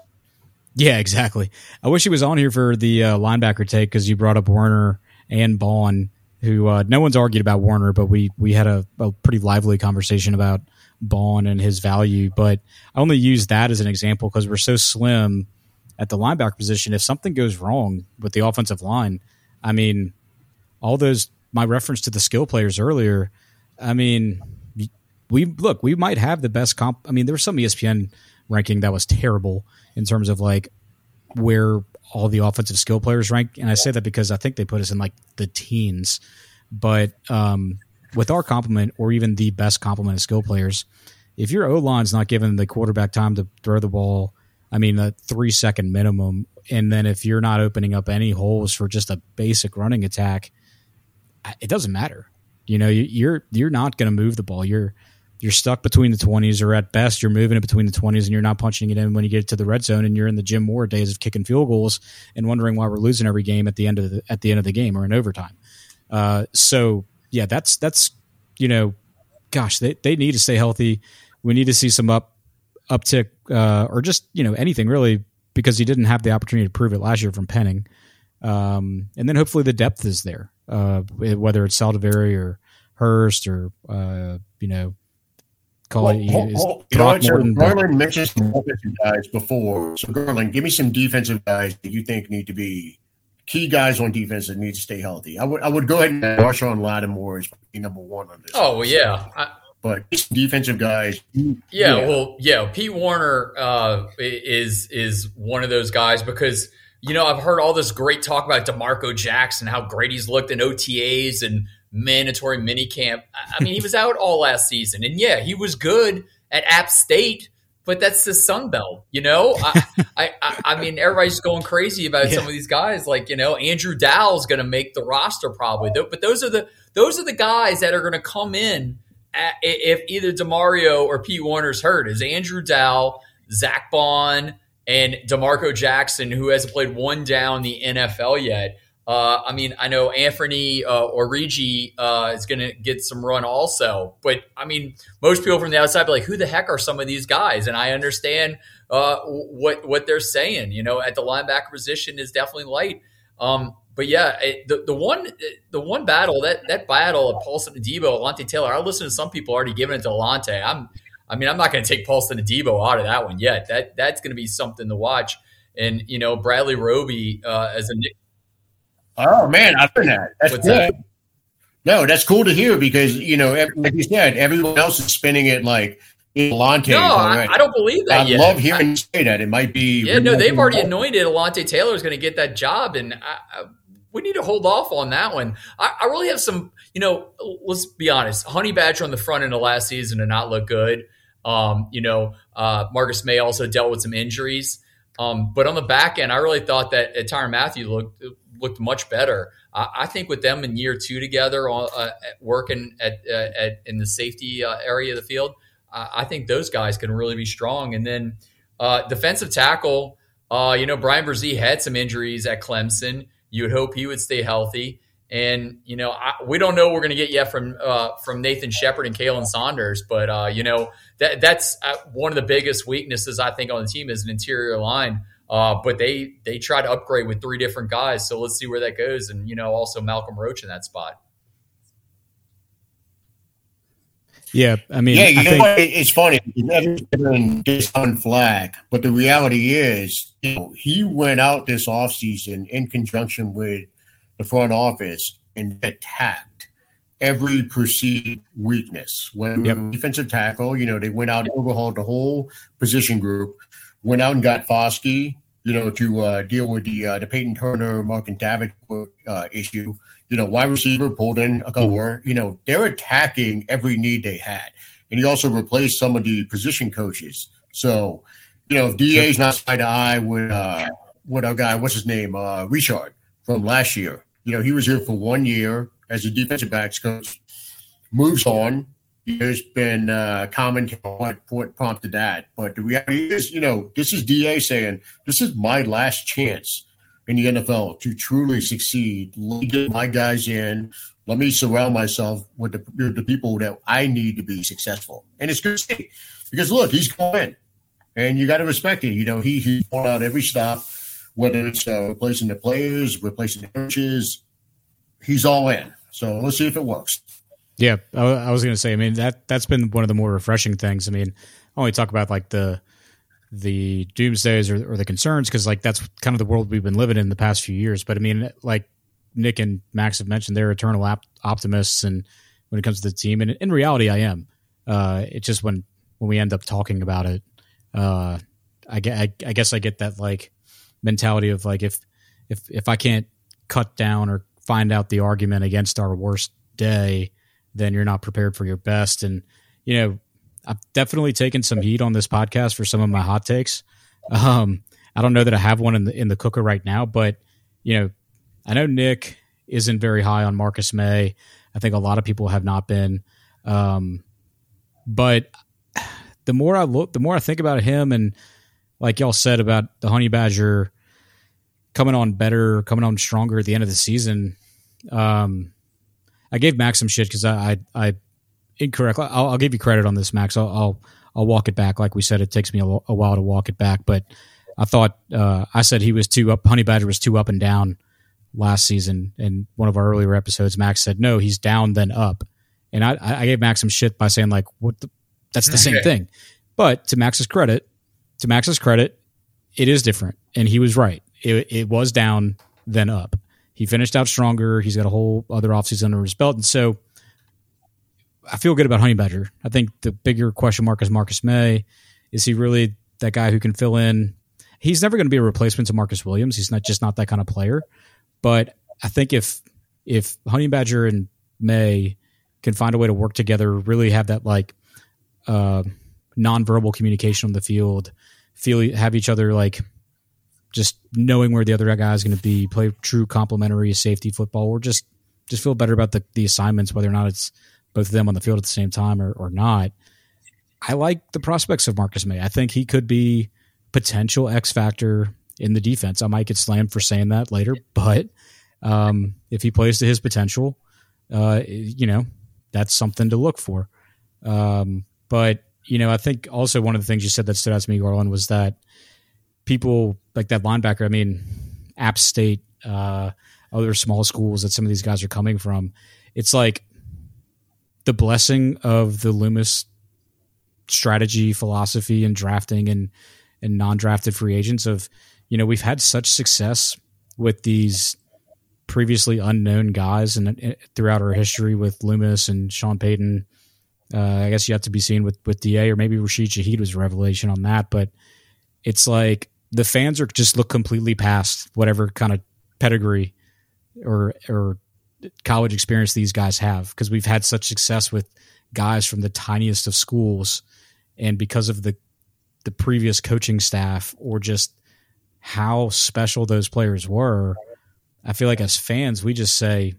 Yeah, exactly. I wish he was on here for the uh, linebacker take because you brought up Werner and Baun, who uh, no one's argued about Werner, but we we had a, a pretty lively conversation about Baun and his value. But I only use that as an example because we're so slim at the linebacker position. If something goes wrong with the offensive line, I mean, all those my reference to the skill players earlier. I mean, we look, we might have the best comp. I mean, there was some ESPN ranking that was terrible in terms of like where all the offensive skill players rank, and I say that because I think they put us in like the teens. But um, with our complement, or even the best complement of skill players, if your O line's not giving the quarterback time to throw the ball, I mean, a three second minimum, and then if you're not opening up any holes for just a basic running attack, it doesn't matter. You know, you- you're you're not going to move the ball. You're you're stuck between the twenties, or at best, you're moving it between the twenties, and you're not punching it in when you get to the red zone, and you're in the Jim Mora days of kicking field goals and wondering why we're losing every game at the end of the at the end of the game or in overtime. Uh, so yeah, that's that's you know, gosh, they they need to stay healthy. We need to see some up uptick uh, or just you know anything really because he didn't have the opportunity to prove it last year from Penning. Um, and then hopefully the depth is there, uh, whether it's Saldiveri or Hurst or uh, you know, call Well, it hold- is hold- you know what, so but- Garland mentioned some offensive guys before. So Garland, give me some defensive guys that you think need to be key guys on defense that need to stay healthy. I would I would go ahead and Marshon Lattimore is number one on this. Oh well, yeah, I, but these defensive guys. yeah, Yeah. Well, yeah. Pete Werner uh, is is one of those guys because you know I've heard all this great talk about D'Marco Jackson, how great he's looked in OTAs and mandatory minicamp. I I mean, he was out all last season, and yeah, he was good at App State. But that's the Sun Belt, you know. I, I, I, mean, everybody's going crazy about some of these guys. Like, you know, Andrew Dowell's going to make the roster probably. But those are the those are the guys that are going to come in at, if either Demario or Pete Werner's hurt. Is Andrew Dowell, Zack Baun, and D'Marco Jackson, who hasn't played one down the NFL yet. Uh, I mean, I know Anthony uh, Orji uh, is going to get some run also, but I mean, most people from the outside be like, "Who the heck are some of these guys?" And I understand uh, what what they're saying. You know, at the linebacker position is definitely light. Um, but yeah, it, the the one the one battle that that battle of Paulson Adebo, Alontae Taylor. I listen to some people already giving it to Alontae. I'm I mean, I'm not going to take Paulson Adebo out of that one yet. That that's going to be something to watch. And you know, Bradley Roby uh, as a. Oh man, I've heard that. That's What's cool. that? No, that's cool to hear because you know, like you said, everyone else is spinning it like Alontae. No, I. I don't believe that I yet. love hearing you say that. It might be. Yeah, no, they've already anointed Alontae Taylor is going to get that job, and I, I, we need to hold off on that one. I, I really have some, you know, let's be honest. Honey Badger on the front end of last season did not look good. Um, you know, uh, Marcus Maye also dealt with some injuries, um, but on the back end, I really thought that Tyrann Mathieu looked looked much better. I, I think with them in year two together, uh, working at, uh, at in the safety uh, area of the field, I, think those guys can really be strong. And then uh, defensive tackle, uh, you know, Bryan Bresee had some injuries at Clemson. You would hope he would stay healthy. And you know, I, we don't know what we're going to get yet from uh, from Nathan Shepard and Khalen Saunders, but uh, you know that that's uh, one of the biggest weaknesses I think on the team is an interior line. Uh, but they they try to upgrade with three different guys, so let's see where that goes. And you know, also Malcolm Roach in that spot. Yeah, I mean, Yeah, you I know think, what? It's funny. Everyone's been just on flag, but the reality is, you know, he went out this offseason in conjunction with the front office and attacked every perceived weakness. When Yep. defensive tackle, you know, they went out and overhauled the whole position group, went out and got Foskey, you know, to uh, deal with the uh, the Payton Turner, Marcus Davenport uh, issue. You know, wide receiver pulled in a couple. You know, they're attacking every need they had, and he also replaced some of the position coaches So, you know, if DA's not side to eye with uh, with our guy, what's his name, uh, Richard from last year. You know, he was here for one year as a defensive backs coach. Moves on. There's been uh, comment what, prompted that, but the reality is, you know, this is Da saying this is my last chance in the NFL to truly succeed. Let me get my guys in. Let me surround myself with the, the people that I need to be successful. And it's good to see because look, he's going, and you got to respect it. You know, he he's going out every stop, whether it's uh, replacing the players, replacing the coaches. He's all in. So let's see if it works. Yeah, I, I was going to say. I mean that that's been one of the more refreshing things. I mean, I only talk about like the the doomsdays or, or the concerns because like that's kind of the world we've been living in the past few years. But I mean, like Nick and Max have mentioned, they're eternal op- optimists, and when it comes to the team, and in reality, I am. Uh, it's just when when we end up talking about it, uh, I get I, I guess I get that like mentality of like if if if I can't cut down or find out the argument against our worst day, then you're not prepared for your best. And you know, I've definitely taken some heat on this podcast for some of my hot takes. Um, I don't know that I have one in the in the cooker right now, but you know, I know Nick isn't very high on Marcus Maye. I think a lot of people have not been. Um, but the more I look, the more I think about him, and like y'all said about the Honey Badger coming on better, coming on stronger at the end of the season. Um, I gave Max some shit because I, I, I incorrect. I'll, I'll, give you credit on this, Max. I'll, I'll, I'll walk it back. Like we said, it takes me a, a while to walk it back, but I thought uh, I said he was too up. Honey Badger was too up and down last season. In one of our earlier episodes, Max said no, he's down then up, and I, I gave Max some shit by saying like, what? The, that's the same thing. But to Max's credit, to Max's credit, it is different, and he was right. It, it was down then up. He finished out stronger. He's got a whole other offseason under his belt, and so I feel good about Honey Badger. I think the bigger question mark is Marcus Maye. Is he really that guy who can fill in? He's never going to be a replacement to Marcus Williams. He's not just not that kind of player. But I think if if Honey Badger and Maye can find a way to work together, really have that like uh, nonverbal communication on the field, feel have each other like just knowing where the other guy is going to be, play true complementary safety football, or just just feel better about the the assignments, whether or not it's both of them on the field at the same time or, or not. I like the prospects of Marcus Maye. I think he could be potential X factor in the defense. I might get slammed for saying that later, but um, if he plays to his potential, uh, you know, that's something to look for. Um, but you know, I think also one of the things you said that stood out to me, Garland, was that people like that linebacker. I mean, App State, uh, other small schools that some of these guys are coming from. It's like the blessing of the Loomis strategy, philosophy, and drafting and and non-drafted free agents. Of you know, we've had such success with these previously unknown guys and uh, throughout our history with Loomis and Sean Payton. Uh, I guess you have to be seen with with Da or maybe Rashid Shaheed was a revelation on that, but it's like the fans are just look completely past whatever kind of pedigree or or college experience these guys have. Because we've had such success with guys from the tiniest of schools. And because of the the previous coaching staff or just how special those players were i feel like as fans we just say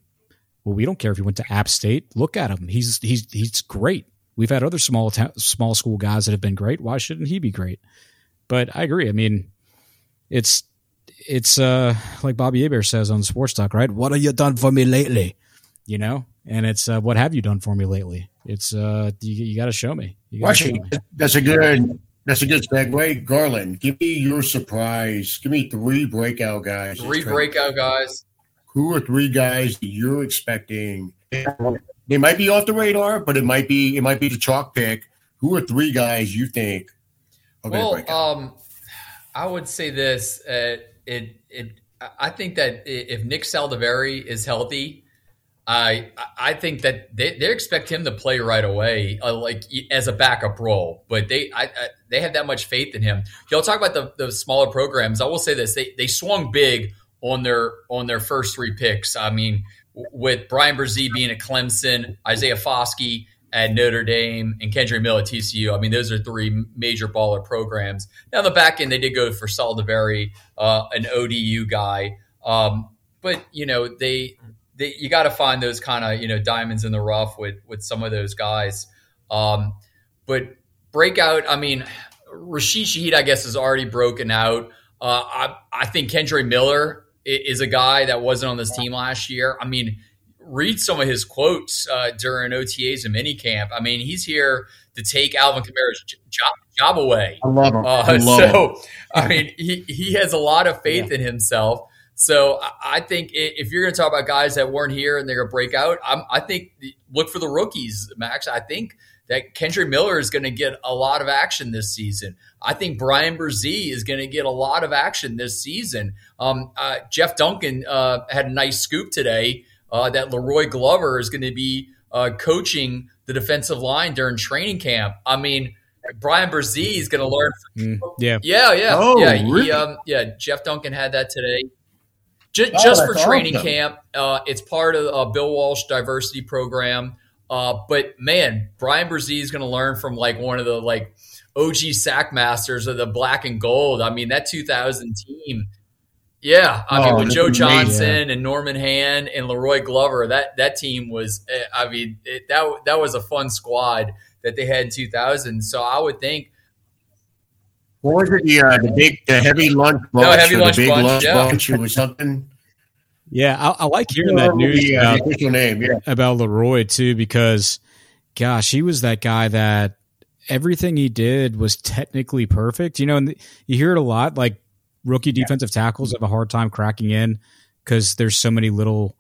well we don't care if he went to app state. Look at him. He's he's he's great. We've had other small ta- small school guys that have been great. Why shouldn't he be great? But i agree. I mean it's it's uh like Bobby Hebert says on Sports Talk, right? What have you done for me lately? You know, and it's uh, what have you done for me lately? It's uh you, you got to show me. Watching that's a good that's a good segue. Garland, give me your surprise. Give me three breakout guys. Three breakout guys. Who are three guys that you're expecting? They might be off the radar, but it might be it might be the chalk pick. Who are three guys you think well, um, I would say this. Uh, it it I think that if Nick Saldiveri is healthy, I I think that they, they expect him to play right away, uh, like as a backup role. But they I, I, they have that much faith in him. Y'all talk about the, the smaller programs. I will say this: they they swung big on their on their first three picks. I mean, with Bryan Bresee being at Clemson, Isaiah Foskey at Notre Dame and Kendre Miller at TCU. I mean, those are three major baller programs. Now, the back end, they did go for Saldiveri, uh, an ODU guy. Um, but, you know, they, they you got to find those kind of, you know, diamonds in the rough with, with some of those guys. Um, but breakout, I mean, Rashid Shaheed, I guess, is already broken out. Uh, I, I think Kendre Miller is a guy that wasn't on this team last year. I mean, read some of his quotes uh, during OTAs and minicamp. I mean, he's here to take Alvin Kamara's job, job away. I love him. Uh, I love so, him. I mean, he, he has a lot of faith yeah. in himself. So I, I think if you're going to talk about guys that weren't here and they're going to break out, I'm, I think look for the rookies, Max. I think that Kendre Miller is going to get a lot of action this season. I think Bryan Bresee is going to get a lot of action this season. Um, uh, Jeff Duncan uh, had a nice scoop today uh, that La'Roi Glover is going to be uh, coaching the defensive line during training camp. I mean, Bryan Bresee is going to learn. Mm, yeah, yeah, yeah, oh, yeah. Really? He, um, yeah, Jeff Duncan had that today. Just, oh, just for training awesome. camp, uh, it's part of uh, Bill Walsh diversity program. Uh, but man, Bryan Bresee is going to learn from like one of the like OG sack masters of the black and gold. I mean, that 2000 team yeah, I oh, mean with Joe Johnson and Norman Hand and La'Roi Glover, that that team was. Eh, I mean, it, that that was a fun squad that they had in 2000. So I would think. What was it? The uh, the big the heavy lunch bunch. No, heavy lunch the big bunch, lunch yeah. bunch or something. Yeah, I, I like hearing that news the, uh, about, the name. Yeah, about La'Roi too, because gosh, he was that guy that everything he did was technically perfect. You know, and you hear it a lot, like rookie defensive yeah. tackles have a hard time cracking in because there's so many little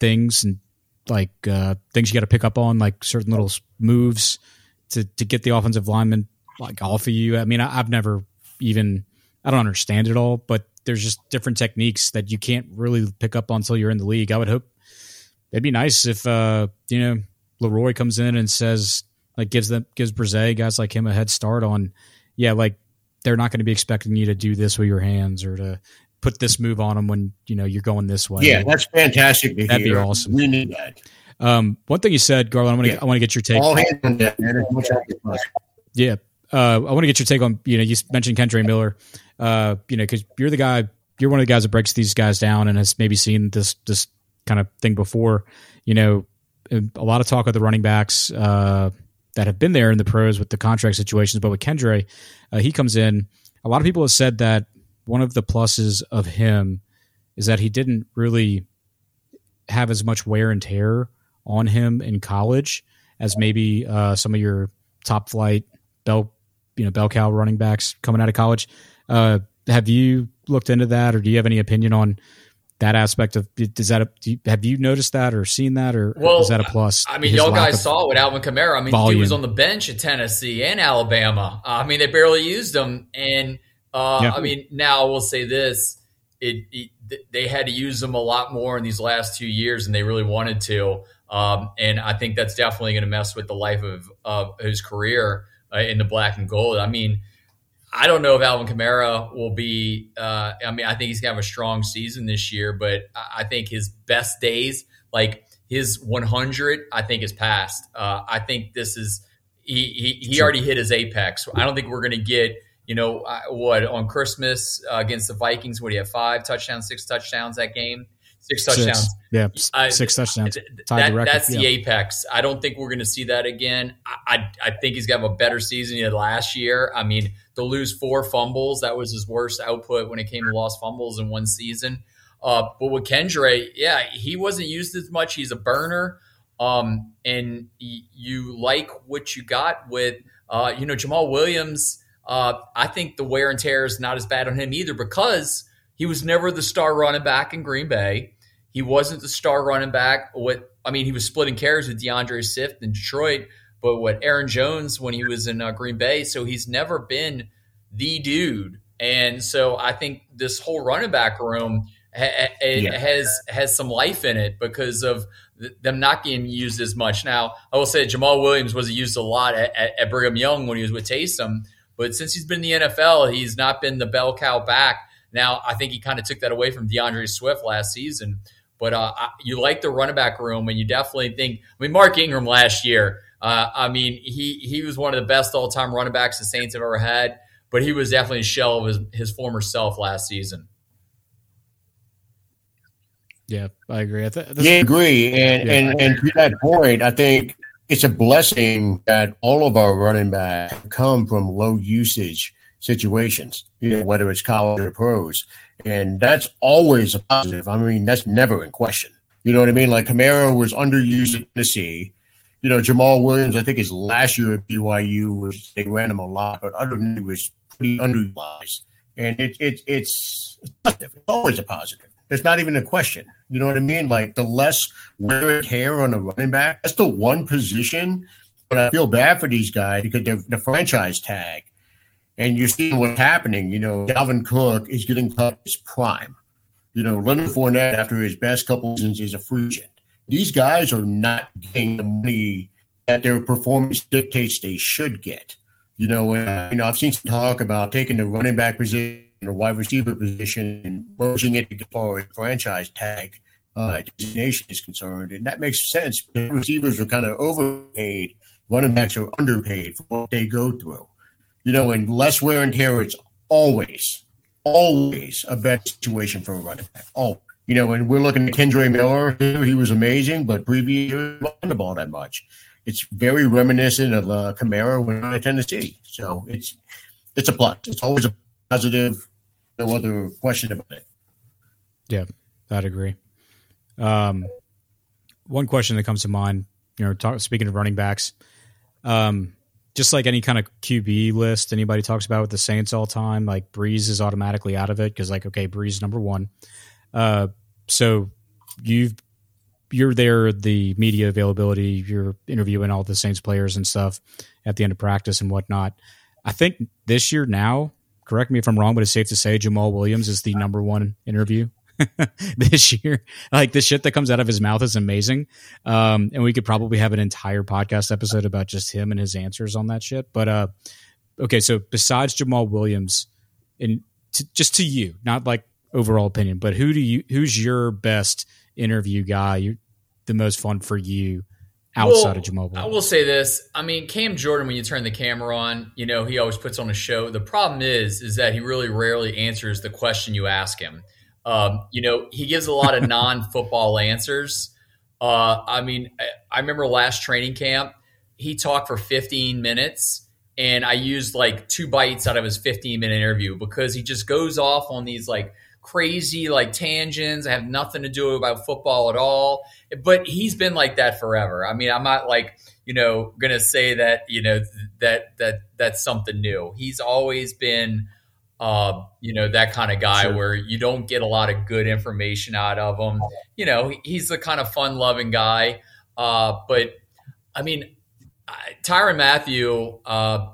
things and like uh, things you got to pick up on, like certain little moves to to get the offensive lineman like off of you. I mean, I, I've never even I don't understand it all, but there's just different techniques that you can't really pick up on until you're in the league. I would hope it'd be nice if uh, you know La'Roi comes in and says like gives them gives Bresee guys like him a head start on yeah like they're not going to be expecting you to do this with your hands or to put this move on them when you know you're going this way. Yeah, that's fantastic. To That'd hear. be awesome. We need that. Um, one thing you said, Garland, I want to Yeah. I want to get your take. All hands on deck, man. As much as possible. Yeah, uh, I want to get your take on you know you mentioned Kendre Miller, uh, you know because you're the guy, you're one of the guys that breaks these guys down and has maybe seen this this kind of thing before. You know, a lot of talk of the running backs uh, that have been there in the pros with the contract situations, but with Kendre, uh, he comes in. A lot of people have said that one of the pluses of him is that he didn't really have as much wear and tear on him in college as maybe uh, some of your top flight bell you know bell cow running backs coming out of college. Uh, have you looked into that, or do you have any opinion on that aspect of? Does that do you, have you noticed that or seen that, or Well, is that a plus? I mean, y'all guys saw it with Alvin Kamara. I mean, he was on the bench at Tennessee and Alabama. Uh, I mean, they barely used him. And uh, Yeah. I mean, now I will say this: it, it they had to use him a lot more in these last two years and they really wanted to. Um, and I think that's definitely going to mess with the life of, of his career uh, in the black and gold. I mean, I don't know if Alvin Kamara will be. Uh, I mean, I think he's gonna have a strong season this year, but I think his best days, like his 100, I think is past. Uh, I think this is he he, he already hit his apex. I don't think we're gonna get you know uh, what on Christmas uh, against the Vikings. What do you have? Five touchdowns, six touchdowns that game, six touchdowns. Six. Yeah, I- six touchdowns. Tied that- the. That's the apex. I don't think we're going to see that again. I, I, I think he's going to have a better season than last year. I mean, to lose four fumbles, that was his worst output when it came to lost fumbles in one season. Uh, but with Kendre, yeah, he wasn't used as much. He's a burner. Um, and y- you like what you got with, uh, you know, Jamaal Williams. Uh, I think the wear and tear is not as bad on him either because he was never the star running back in Green Bay. He wasn't the star running back. What I mean, he was splitting carries with D'Andre Swift in Detroit, but what Aaron Jones when he was in uh, Green Bay. So he's never been the dude. And so I think this whole running back room ha- Yeah. has has some life in it because of th- them not getting used as much. Now I will say Jamaal Williams was used a lot at, at, at Brigham Young when he was with Taysom, but since he's been in the NFL, he's not been the bell cow back. Now I think he kind of took that away from D'Andre Swift last season. But uh, I, you like the running back room, and you definitely think. I mean, Mark Ingram last year. Uh, I mean, he he was one of the best all time running backs the Saints have ever had, but he was definitely a shell of his, his former self last season. Yeah, I agree. I th- yeah, I agree. And Yeah, and and to that point, I think it's a blessing that all of our running backs come from low usage situations, you know, whether it's college or pros. And that's always a positive. I mean, that's never in question. You know what I mean? Like Kamara was underused at Tennessee. You know, Jamaal Williams, I think his last year at BYU was they ran him a lot, but other than he was pretty underutilized. And it, it it's it's positive. It's always a positive. There's not even a question. You know what I mean? Like the less wear and tear on the running back, that's the one position. But I feel bad for these guys because they're the franchise tag. And you're seeing what's happening. You know, Dalvin Cook is getting cut his prime. You know, Leonard Fournette, after his best couple seasons, is a free agent. These guys are not getting the money that their performance dictates they should get. You know, uh, you know, I've seen some talk about taking the running back position or wide receiver position and merging it as far as franchise tag uh, designation is concerned, and that makes sense. Receivers are kind of overpaid, running backs are underpaid for what they go through. You know, and less wear and tear is always, always a better situation for a running back. Oh, you know, and we're looking at Kendre Miller. He was amazing, but previous year, wasn't the ball that much. It's very reminiscent of uh, Kamara when at Tennessee. So it's it's a plus. It's always a positive. No other question about it. Yeah, I'd agree. Um, one question that comes to mind, you know, talk, speaking of running backs, um, just like any kind of QB list anybody talks about with the Saints all time, like Brees is automatically out of it because, like, okay, Brees number one. Uh, so you've you're there, the media availability, you're interviewing all the Saints players and stuff at the end of practice and whatnot. I think this year now, correct me if I'm wrong, but it's safe to say Jamaal Williams is the number one interview this year. Like the shit that comes out of his mouth is amazing. Um, and we could probably have an entire podcast episode about just him and his answers on that shit. But uh, okay, so besides Jamaal Williams, and just to you, not like overall opinion, but who do you who's your best interview guy? You the most fun for you outside Well, of Jamal I will say this. I mean, Cam Jordan, when you turn the camera on, you know, he always puts on a show. The problem is, is that he really rarely answers the question you ask him. Um, you know, he gives a lot of non-football answers. Uh, I mean, I, I remember last training camp, he talked for 15 minutes and I used like two bites out of his 15 minute interview because he just goes off on these like crazy like tangents I have nothing to do about football at all. But he's been like that forever. I mean i'm not like you know gonna say that you know that that that's something new. He's always been uh, you know that kind of guy Sure. where you don't get a lot of good information out of him. You know he's the kind of fun loving guy. Uh, but i mean tyrann mathieu uh,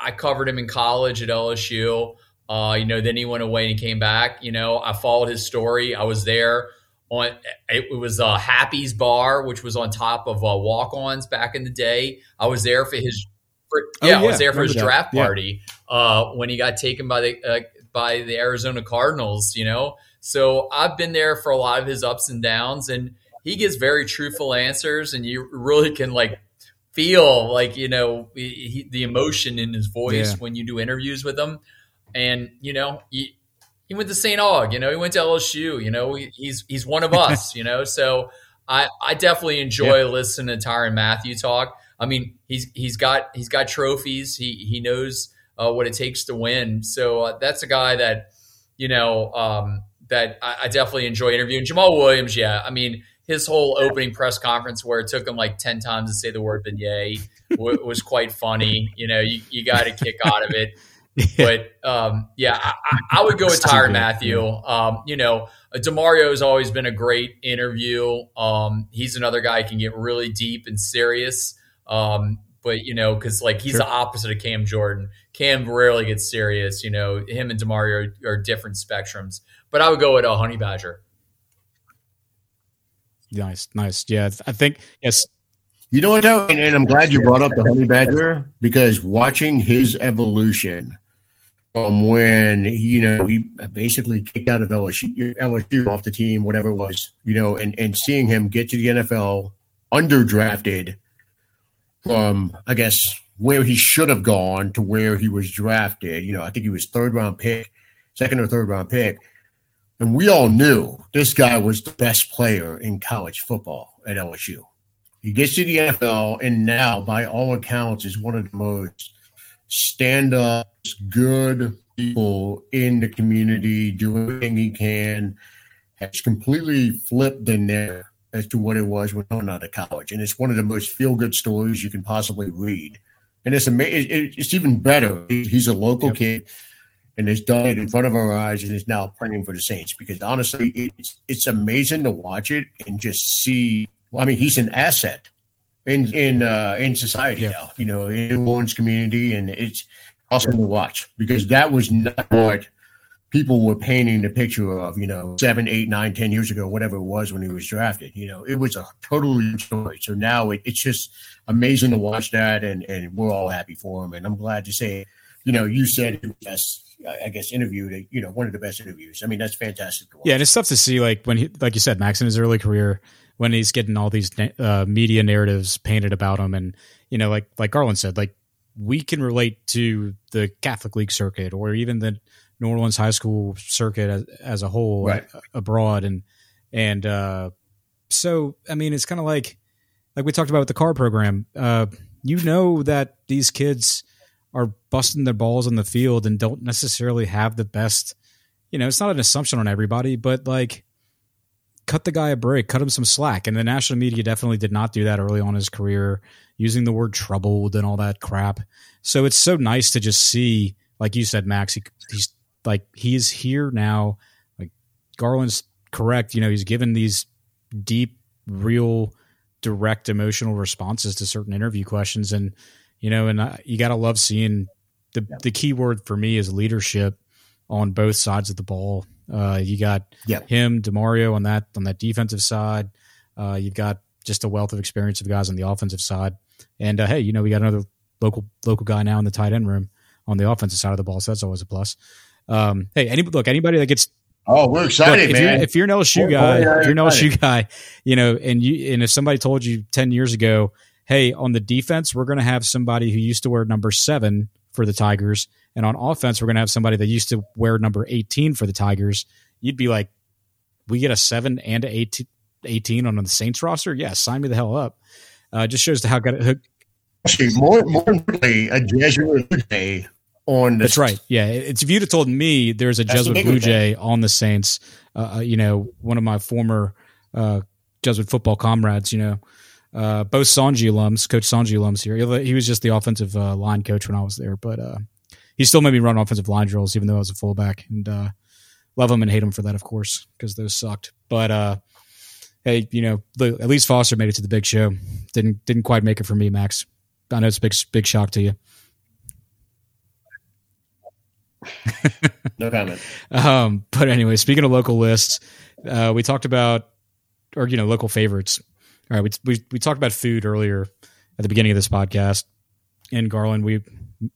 i covered him in college at lsu uh, you know, then he went away and he came back. You know, I followed his story. I was there on it was uh, Happy's Bar, which was on top of uh, Walk Ons back in the day. I was there for his, for, Oh, yeah, I was there for his that. draft Yeah. party uh, when he got taken by the uh, by the Arizona Cardinals. You know, so I've been there for a lot of his ups and downs, and he gives very truthful answers, and you really can like feel like you know he, the emotion in his voice Yeah. when you do interviews with him and you know he, he went to St. Aug, you know, he went to LSU, you know, he, he's he's one of us, you know. So I I definitely enjoy listening to Tyrann Mathieu talk. I mean, he's he's got he's got trophies. He he knows uh, what it takes to win. So uh, that's a guy that you know um, that I, I definitely enjoy interviewing. Jamaal Williams, yeah, I mean. His whole opening press conference, where it took him like ten times to say the word "beignet," w- was quite funny. You know, you, you got a kick out of it but um, yeah, I, I- I would go with Tyrann Mathieu. Um, you know, uh, Demario has always been a great interview. Um, he's another guy who can get really deep and serious. Um, but you know, because like he's Sure. the opposite of Cam Jordan. Cam rarely gets serious. You know, him and Demario are, are different spectrums. But I would go with a Honey Badger. Nice, nice. Yeah, I think yes. You know what. And, and I'm glad you brought up the Honey Badger because watching his evolution from when, you know, he basically kicked out of LSU, LSU off the team, whatever it was, you know, and, and seeing him get to the NFL underdrafted from, I guess, where he should have gone to where he was drafted. You know, I think he was third round pick, second or third round pick. And we all knew this guy was the best player in college football at LSU. He gets to the NFL, and now, by all accounts, is one of the most stand up, good people in the community, doing everything he can. Has completely flipped the narrative as to what it was when going out of college. And it's one of the most feel good stories you can possibly read. And it's amazing. It's even better. He's a local yep. kid and has done it in front of our eyes and is now playing for the Saints. Because honestly, it's it's amazing to watch it and just see. Well, I mean, he's an asset in in uh, in society yeah. now. You know, in one's community, and it's awesome to watch because that was not what people were painting the picture of. You know, seven, eight, nine, ten years ago, whatever it was when he was drafted. You know, it was a totally story. So now it, it's just amazing to watch that, and and we're all happy for him. And I'm glad to say, you know, you said yes. I guess interviewed, you know, one of the best interviews. I mean, that's fantastic. Yeah, and it's tough to see, like when he, like you said, Max in his early career, when he's getting all these uh, media narratives painted about him, and you know, like like Garland said, like we can relate to the Catholic League circuit or even the New Orleans high school circuit as, as a whole right. abroad, and and uh, so I mean, it's kind of like like we talked about with the Karr program. Uh, you know that these kids are busting their balls on the field and don't necessarily have the best. You know, it's not an assumption on everybody, but like cut the guy a break, cut him some slack. And the national media definitely did not do that early on in his career, using the word troubled and all that crap. So it's so nice to just see, like you said, Max, he, he's like, he's here now. Like Garland's correct. You know, he's given these deep, real, direct emotional responses to certain interview questions. And, you know, and I, you got to love seeing the, the key word for me is leadership on both sides of the ball. Uh, you got yep. him, Demario on that on that defensive side. Uh, you've got just a wealth of experience of guys on the offensive side. And uh, hey, you know we got another local local guy now in the tight end room on the offensive side of the ball, so that's always a plus. Um, hey, any look anybody that gets Oh, we're excited, look, if man! You're, if you're an LSU guy, if you're an LSU guy, you know, and you and if somebody told you ten years ago, hey, on the defense, we're going to have somebody who used to wear number seven for the Tigers, and on offense, we're going to have somebody that used to wear number 18 for the Tigers. You'd be like, we get a seven and a 18 on the Saints roster? Yeah, sign me the hell up. Uh, just shows how good. It hook Actually, more, more importantly, a Jesuit Jay on the. That's right. Yeah. It's if you'd have told me there's a Jesuit Blue Jay on the Saints, uh, uh, you know, one of my former uh, Jesuit football comrades, you know, uh, both Sanji alums, Coach Sanji alums here. He was just the offensive uh, line coach when I was there, but uh, he still made me run offensive line drills, even though I was a fullback. And uh, love him and hate him for that, of course, because those sucked. But uh, hey, you know, at least Foster made it to the big show. Didn't didn't quite make it for me, Max. I know it's a big big shock to you. no comment. Um, but anyway, speaking of local lists, uh, we talked about, or you know, local favorites. All right, we, we we talked about food earlier at the beginning of this podcast. In Garland, we,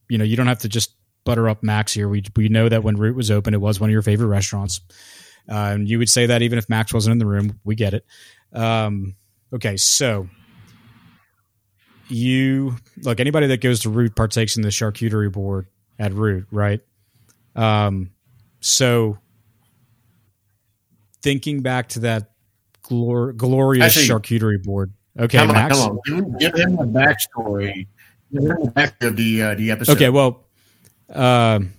you know, you don't have to just butter up Max here. We we know that when Root was open, it was one of your favorite restaurants. Uh, and you would say that even if Max wasn't in the room. We get it. Um, okay, so you look anybody that goes to Root partakes in the charcuterie board at Root, right? Um, so thinking back to that glor- glorious Actually, charcuterie board. Okay, come Max. Come on. Give him the backstory. Give him the back of the uh, the episode. Okay, well, um,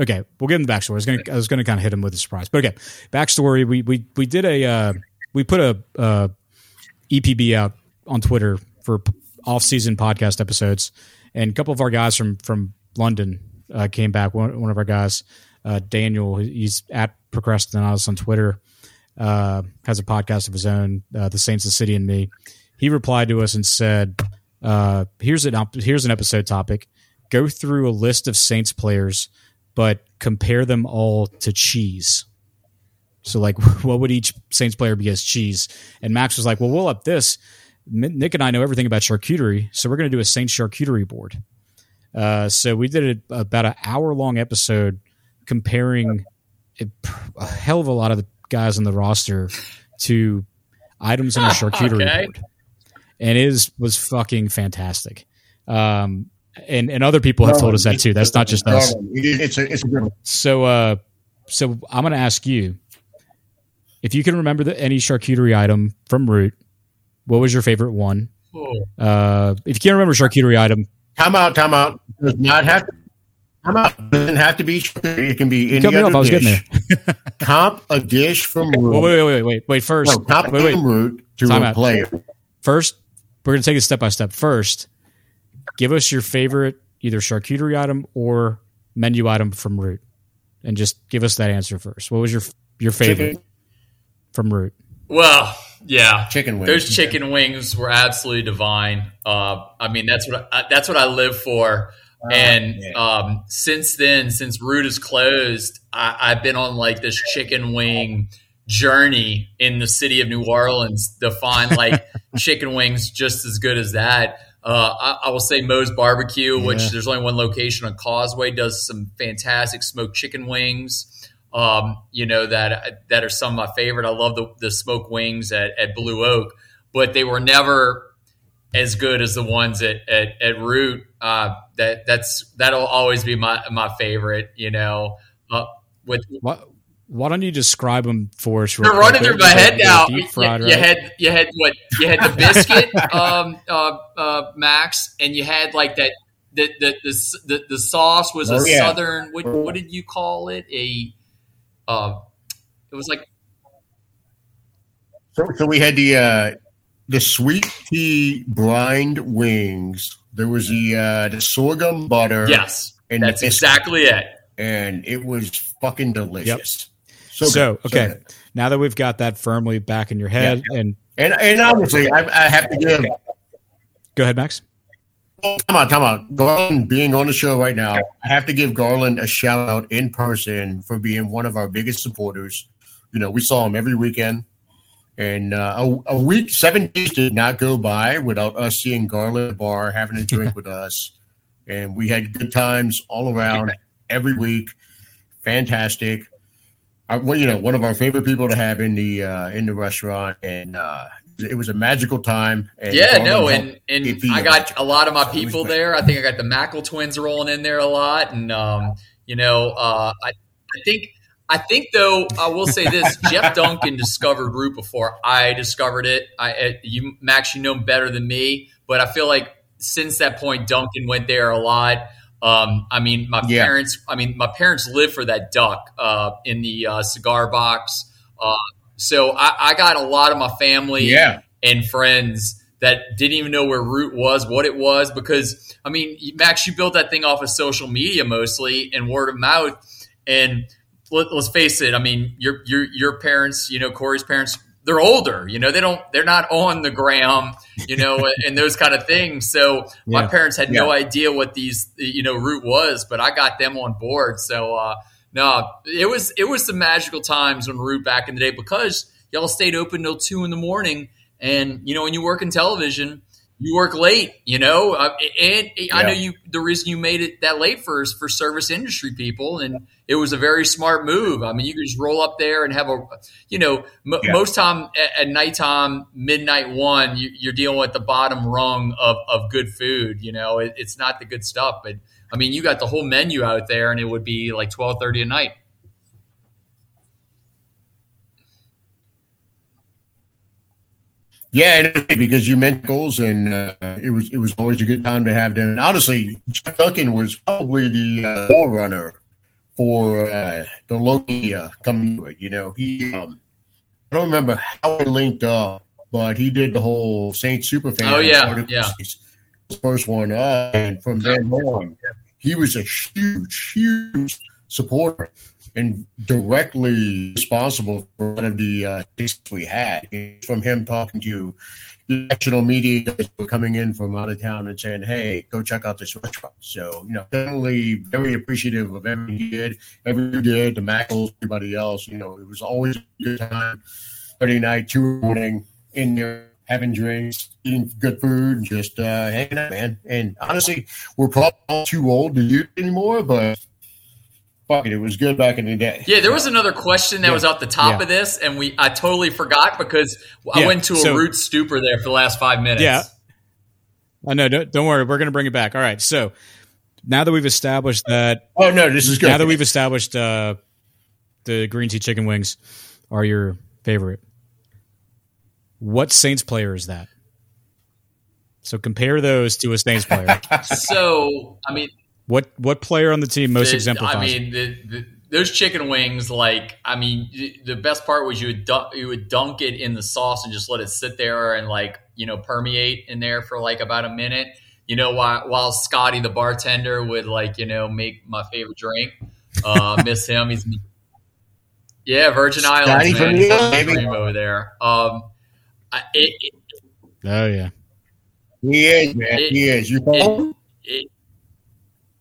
okay, we'll give him the backstory. I was gonna, I was gonna kind of hit him with a surprise, but okay, backstory. We we we did a uh, we put a uh, EPB out on Twitter for off season podcast episodes, and a couple of our guys from from London uh, came back. One one of our guys, uh, Daniel, he's at Procrastinatus on Twitter, uh, has a podcast of his own, uh, The Saints, the City, and Me. He replied to us and said, uh, "Here's an here's an episode topic." Go through a list of Saints players, but compare them all to cheese. So, like, what would each Saints player be as cheese? And Max was like, well, we'll up this. Nick and I know everything about charcuterie, so we're going to do a Saints charcuterie board. Uh, so we did a, about an hour long episode comparing a, a, hell of a lot of the guys on the roster to items on a charcuterie okay. board. and is was fucking fantastic. Um, and and other people have told us that too. That's not just us. It's a it's a good one. So, uh, so I'm going to ask you if you can remember the, any charcuterie item from Root. What was your favorite one? Oh. Uh, if you can't remember charcuterie item, Time out, time out. Does not have to. Time out. Doesn't have to be. It can be any other off. I was getting dish. there. Comp a dish from root. Well, wait, wait, wait, wait, wait. First, no, comp wait, wait. from root to Time a out. player. First, we're going to take it step by step. First, give us your favorite either charcuterie item or menu item from Root, and just give us that answer first. What was your your favorite Chicken, from Root? Well, yeah, chicken wings. Those chicken wings were absolutely divine. Uh, I mean, that's what I, that's what I live for. and um, since then, since Root is closed, I, I've been on like this chicken wing journey in the city of New Orleans to find like chicken wings just as good as that. Uh, I, I will say Moe's Barbecue, which Yeah. there's only one location on Causeway, does some fantastic smoked chicken wings. Um, you know that that are some of my favorite. I love the the smoked wings at, at Blue Oak, but they were never as good as the ones at at, at Root. Uh, that that's that'll always be my my favorite. You know, uh, with why don't you describe them for us? real they're running through my head now. You, fried, you right? had you had what you had the biscuit, um, uh, uh, Max, and you had like that. The the the, the, the sauce was a Oh, yeah. southern. What, what did you call it? A uh, it was like So, so we had the uh, the sweet tea brined wings. There was the uh, the sorghum butter. yes, and that's exactly it. and it was fucking delicious. So, So, good, okay. good. Now that we've got that firmly back in your head, and and and honestly, I, I have to give go ahead, Max. Come on, come on. Garland being on the show right now, I have to give Garland a shout out in person for being one of our biggest supporters. You know, we saw him every weekend, and uh, a, a week, seven days did not go by without us seeing Garland at the bar, having a drink with us, and we had good times all around every week. Fantastic. I, well, you know, one of our favorite people to have in the uh, in the restaurant, and uh, it was a magical time. And Yeah, no, and and be got a lot of my. People there. I think I got the Mackle twins rolling in there a lot, and um, you know, uh, I I think I think though I will say this: Jeff Duncan discovered Root before I discovered it. I you Max, you know him better than me, but I feel like since that point, Duncan went there a lot. Um, I mean, my Yeah. parents. I mean, my parents live for that duck uh, in the uh, cigar box. Uh, so I, I got a lot of my family Yeah. and friends that didn't even know where Root was, what it was, because I mean, Max, you built that thing off of social media mostly and word of mouth. And let, us face it, I mean, your your your parents, you know, Corey's parents, they're older, you know, they don't, they're not on the gram, you know, and those kind of things. So my parents had no idea what these, you know, Root was, but I got them on board. So uh, no, it was it was some magical times when Root back in the day because y'all stayed open till two in the morning, and you know when you work in television, you work late. You know, uh, and I know you. The reason you made it that late for for service industry people, and it was a very smart move. I mean, you could just roll up there and have a, you know, m- Yeah. most time at, at nighttime, midnight one, you, you're dealing with the bottom rung of, of good food. You know, it, it's not the good stuff, but I mean, you got the whole menu out there, and it would be like twelve thirty at night. Yeah, because you meant goals, and uh, it was it was always a good time to have them. And honestly, Jeff Duncan was probably the uh, forerunner for uh, the Loki uh, coming to it. You know, he um, I don't remember how it linked up, but he did the whole Saint Superfan. Oh, yeah, yeah. first one up, and from then on, he was a huge, huge supporter and directly responsible for one of the uh, things we had from him talking to national media coming in from out of town and saying, "Hey, go check out this restaurant." So you know, definitely very appreciative of everything he did, everything the Mackles, everybody else. You know, it was always a good time. Friday night, two in morning, in there having drinks, eating good food, just uh, hanging out, man. And honestly, we're probably too old to do it anymore, but fuck it, it was good back in the day. Yeah, there was another question that Yeah. was off the top Yeah. of this, and we I totally forgot because I Yeah, went to a so- root stupor there for the last five minutes. Yeah. I know. Don't, don't worry. We're going to bring it back. All right. So now that we've established that, Oh no, this is good. now that we've established uh, the green tea chicken wings are your favorite, what Saints player is that? So compare those to a Saints player. So I mean, what what player on the team most the- exemplifies? I mean, the, the, those chicken wings, like I mean, the- the best part was you would dunk, you would dunk it in the sauce and just let it sit there and like you know permeate in there for like about a minute. You know, while while Scotty the bartender would like you know make my favorite drink. Uh, miss him. He's yeah, Virgin Scotty Islands, from man. He's island, the baby. dream over there. Um, I, it, it, oh yeah. he is, man. It- he is. You it,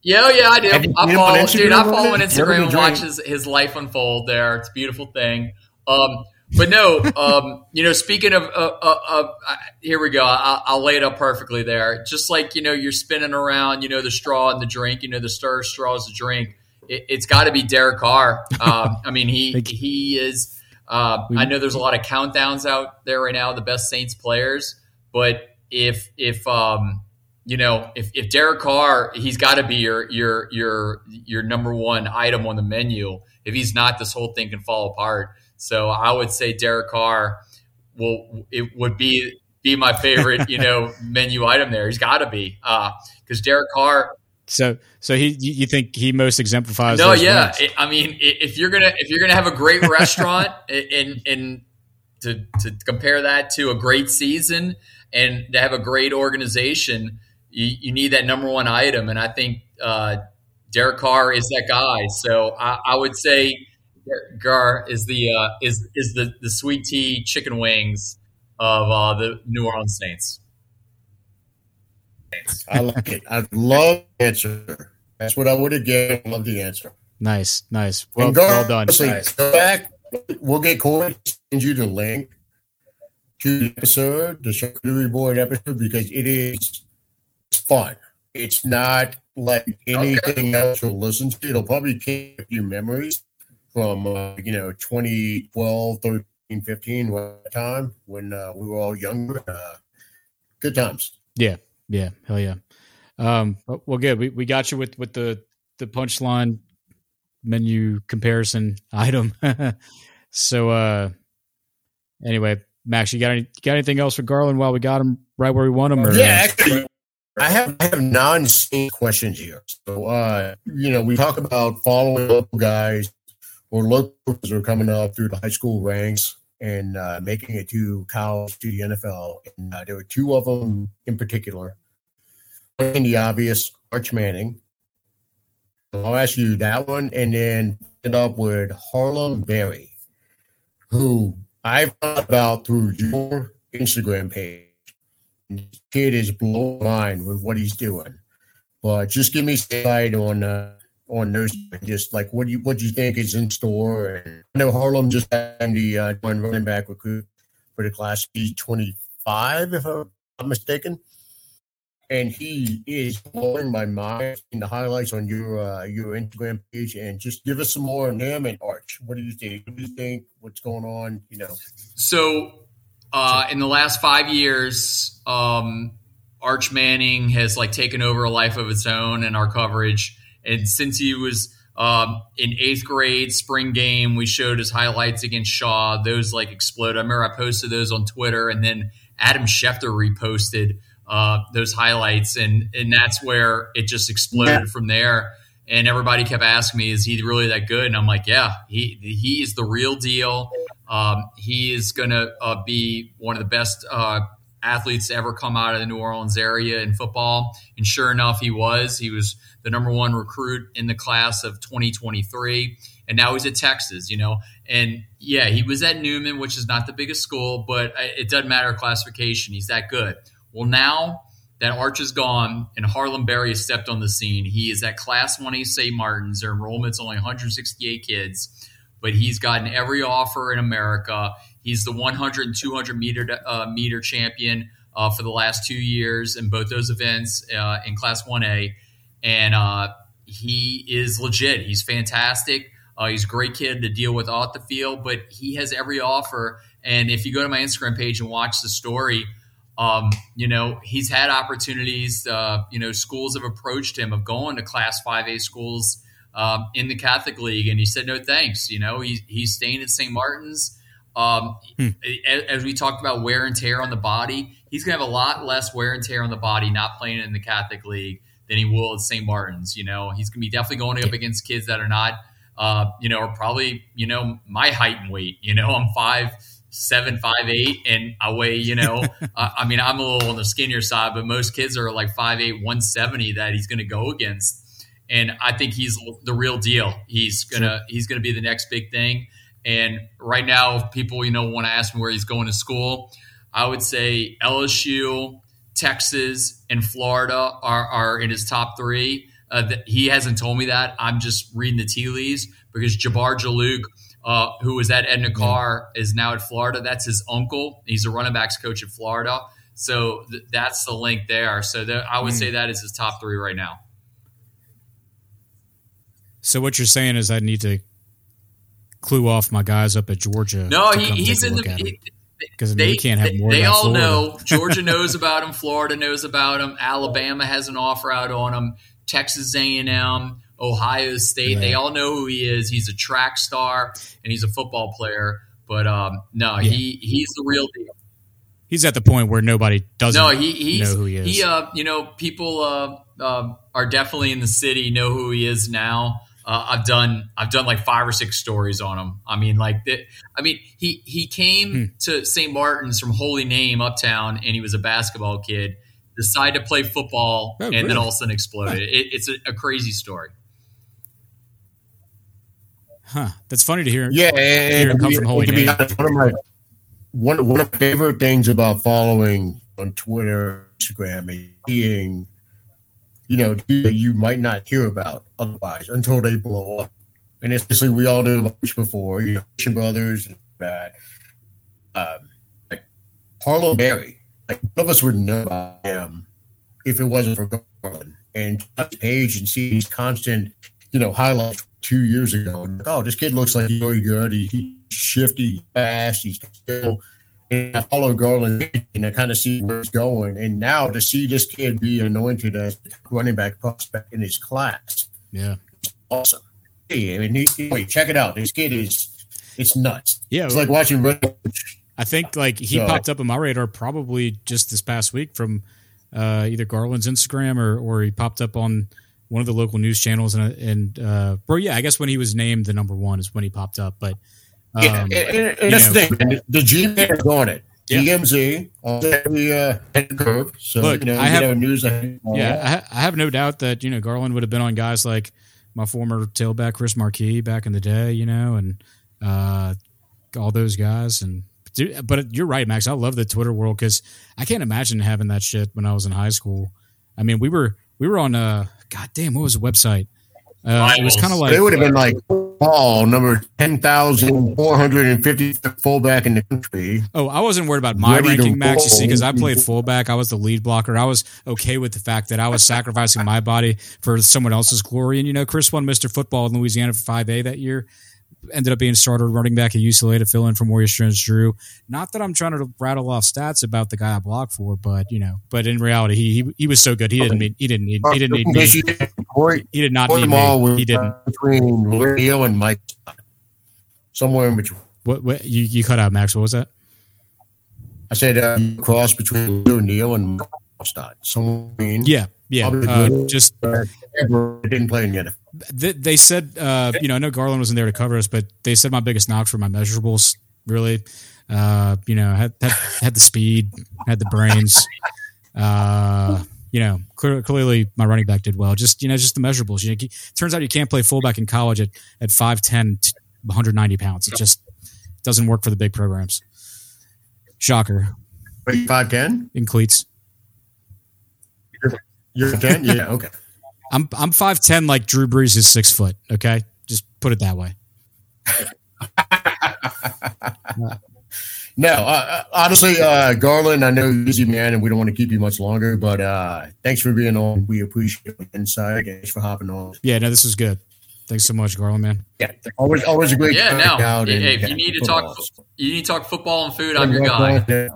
yeah, oh, yeah, I do. I seen him on follow, dude. I follow on? Instagram and watch his, his life unfold. There, it's a beautiful thing. Um, but no, um, you know, speaking of, uh, uh, uh, here we go. I'll, I'll lay it up perfectly there. Just like you know, you're spinning around. You know, the straw and the drink. You know, the stir straw is the drink. It, it's got to be Derek Carr. Um, I mean, he he is. Uh, I know there's a lot of countdowns out there right now. The best Saints players, but if if um, you know, if, if Derek Carr, he's got to be your your your your number one item on the menu. If he's not, this whole thing can fall apart. So I would say Derek Carr will it would be be my favorite, you know, menu item there. He's got to be uh, because Derek Carr. So so he you you think he most exemplifies? No, yeah. It- I mean, if you're gonna if you're gonna have a great restaurant and and to to compare that to a great season and to have a great organization, you, you need that number one item. And I think uh, Derek Carr is that guy. So I, I would say Derek Carr is the uh, is is the the sweet tea chicken wings of uh, the New Orleans Saints. I like it. I love the answer. That's what I would have given. I love the answer. Nice, nice. Well, And well done. honestly, Go back. We'll get Corey to send you the link to the episode, the charcuterie board episode, because it's fun. It's not like anything else you'll listen to. It'll probably keep a few memories from, uh, you know, 2012, 13, 15, what time when uh, we were all younger. Uh, good times. Yeah, yeah, hell yeah. Um, well, good. We we got you with with the the punchline menu comparison item. so, uh, anyway, Max, you got any got anything else for Garland while we got him right where we want him? Or, Yeah, actually, I have I have non-Saints questions here. So, uh, you know, we talk about following local guys or locals who are coming up through the high school ranks and uh, making it to college to the NFL. And uh, there were two of them in particular. In the obvious, Arch Manning. I'll ask you that one, and then end up with Harlem Berry, who I found about through your Instagram page. Kid is blowing mind with what he's doing. But just give me some on uh, on those. Just like what do you what do you think is in store? And I know Harlem just had the uh, running back recruit for the class B twenty five, if I'm mistaken. And he is blowing my mind in the highlights on your uh, your Instagram page. And just give us some more on him and Arch. What do you think? What do you think? What's going on? You know. So, uh, in the last five years, um, Arch Manning has like taken over a life of its own in our coverage. And since he was um, in eighth grade spring game, we showed his highlights against Shaw. Those like exploded. I remember I posted those on Twitter, and then Adam Schefter reposted uh, those highlights, and and that's where it just exploded from there. And everybody kept asking me, "Is he really that good?" And I'm like, "Yeah, he he is the real deal. Um, he is going to uh, be one of the best uh, athletes to ever come out of the New Orleans area in football." And sure enough, he was. He was the number one recruit in the class of 2023, and now he's at Texas. You know, and yeah, he was at Newman, which is not the biggest school, but it doesn't matter classification. He's that good. Well, now that Arch is gone and Harlem Berry has stepped on the scene, he is at Class 1A St. Martin's. Their enrollment's only 168 kids, but he's gotten every offer in America. He's the 100 and 200 meter uh, meter champion uh, for the last two years in both those events uh, in Class 1A, and uh, he is legit. He's fantastic. Uh, he's a great kid to deal with off the field, but he has every offer. And if you go to my Instagram page and watch the story, um, you know, he's had opportunities. Uh, you know, schools have approached him of going to Class 5A schools um, in the Catholic League, and he said no thanks. You know, he's he's staying at St. Martin's. Um, hmm. as, as, we talked about wear and tear on the body, he's going to have a lot less wear and tear on the body not playing in the Catholic League than he will at St. Martin's. You know, he's going to be definitely going up against kids that are not, uh, you know, are probably you know my height and weight. You know, I'm five seven, five, eight, and I weigh, you know, uh, I mean, I'm a little on the skinnier side, but most kids are like five, eight, 170 that he's going to go against. And I think he's the real deal. He's gonna he's gonna be the next big thing. And right now, if people you know want to ask me where he's going to school, I would say LSU, Texas, and Florida are, are in his top three. Uh, he hasn't told me that. I'm just reading the tea leaves because Jabbar Juluke – uh, who was at Edna Karr, is now at Florida. That's his uncle. He's a running backs coach at Florida. So th- that's the link there. So th- I would mm. say that is his top three right now. So what you're saying is I need to clue off my guys up at Georgia. No, he, he's in the because they can't have more. They all Florida. know. Georgia knows about him. Florida knows about him. Alabama has an offer out on him. Texas A&M. Ohio State. Yeah. They all know who he is. He's a track star and he's a football player. But um, no, yeah. he he's the real deal. He's at the point where nobody doesn't no, he, he's, know who he is. He, uh, you know, people uh, uh, are definitely in the city know who he is now. Uh, I've done I've done like five or six stories on him. I mean, like the, I mean, he he came hmm. to St. Martin's from Holy Name Uptown, and he was a basketball kid. Decided to play football, oh, and really? then all of a sudden exploded. It, it's a, a crazy story. Huh. That's funny to hear. Yeah, hear and, come from Holy Name. Honest, one of my one one of my favorite things about following on Twitter, Instagram, is seeing, you know, you might not hear about otherwise until they blow up. And especially we all knew about before, you know, Christian Brothers and that. Um, like Harlem Berry, like none of us would know about him if it wasn't for Garland and touch page and see these constant, you know, highlights two years ago. Oh, this kid looks like he's really good. He, he's shifty, fast. He's still. And I follow Garland and I kind of see where he's going. And now to see this kid be anointed as running back prospect in his class, yeah, awesome. Hey, I mean, he, wait, check it out. This kid is it's nuts. Yeah, it's like watching. I think like he so, popped up on my radar probably just this past week from uh, either Garland's Instagram or or he popped up on one of the local news channels, and and uh, bro, yeah, I guess when he was named the number one is when he popped up. But um, yeah, and, and, and that's know, the thing. The G man on it. Yeah. DMZ on the uh, curve. So Look, you know, I have news. Yeah, I, I, have no doubt that you know Garland would have been on guys like my former tailback Chris Markey back in the day. You know, and uh, all those guys. And but you're right, Max. I love the Twitter world because I can't imagine having that shit when I was in high school. I mean, we were we were on uh God damn, what was the website? Uh, it was kind of like it would have been like Paul number ten thousand four hundred and fifty fullback in the country. Oh, I wasn't worried about my Ready ranking, Max. You see, because I played fullback, I was the lead blocker. I was okay with the fact that I was sacrificing my body for someone else's glory. And you know, Chris won Mister Football in Louisiana for five A that year ended up being starter running back at UCLA to fill in for Maurice Jones-Drew. Not that I'm trying to rattle off stats about the guy I blocked for, but you know, but in reality, he he, he was so good. He didn't need he didn't need he didn't need me. He did not need me. He didn't between Leo and Mike somewhere in between. What, what you you cut out, Max? What was that? I said uh, cross between Neil and Stott. Somewhere yeah, yeah. Uh, just didn't play in yet. They, they said, uh, you know, I know Garland wasn't there to cover us, but they said my biggest knocks were my measurables. Really, uh, you know, had, had had the speed, had the brains. Uh, you know, clear, clearly my running back did well. Just you know, just the measurables. You know, turns out you can't play fullback in college at at 5'10", 190 pounds. It just doesn't work for the big programs. Shocker. Five ten in cleats. You're ten, yeah, okay. I'm I'm five ten like Drew Brees is six foot. Okay, just put it that way. No, uh, honestly, uh, Garland, I know you're a busy man, and we don't want to keep you much longer. But uh, thanks for being on. We appreciate the insight. Thanks for hopping on. Yeah, no, this was good. Thanks so much, Garland, man. Yeah, always, always a great. Yeah, time no. out Hey, and- hey, if you yeah, need to football. talk, you need to talk football and food. I'm your guy. There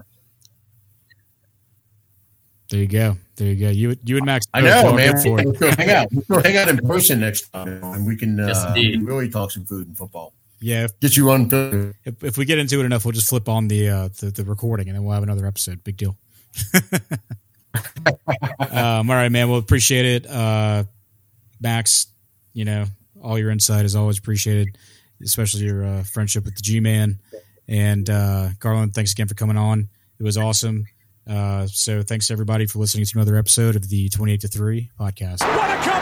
you go. There you go. You you and Max. I both know, all man. For it. Let's go hang out. Let's go hang out in person next time, and we can Yes, uh, really talk some food and football. Yeah, if, Get you on. film. if, if we get into it enough, we'll just flip on the, uh, the the recording, and then we'll have another episode. Big deal. um, all right, man. Well, appreciate it, uh, Max. You know, all your insight is always appreciated, especially your uh, friendship with the G Man. And uh, Garland, thanks again for coming on. It was awesome. Uh, so thanks everybody for listening to another episode of the Twenty Eight to Three podcast.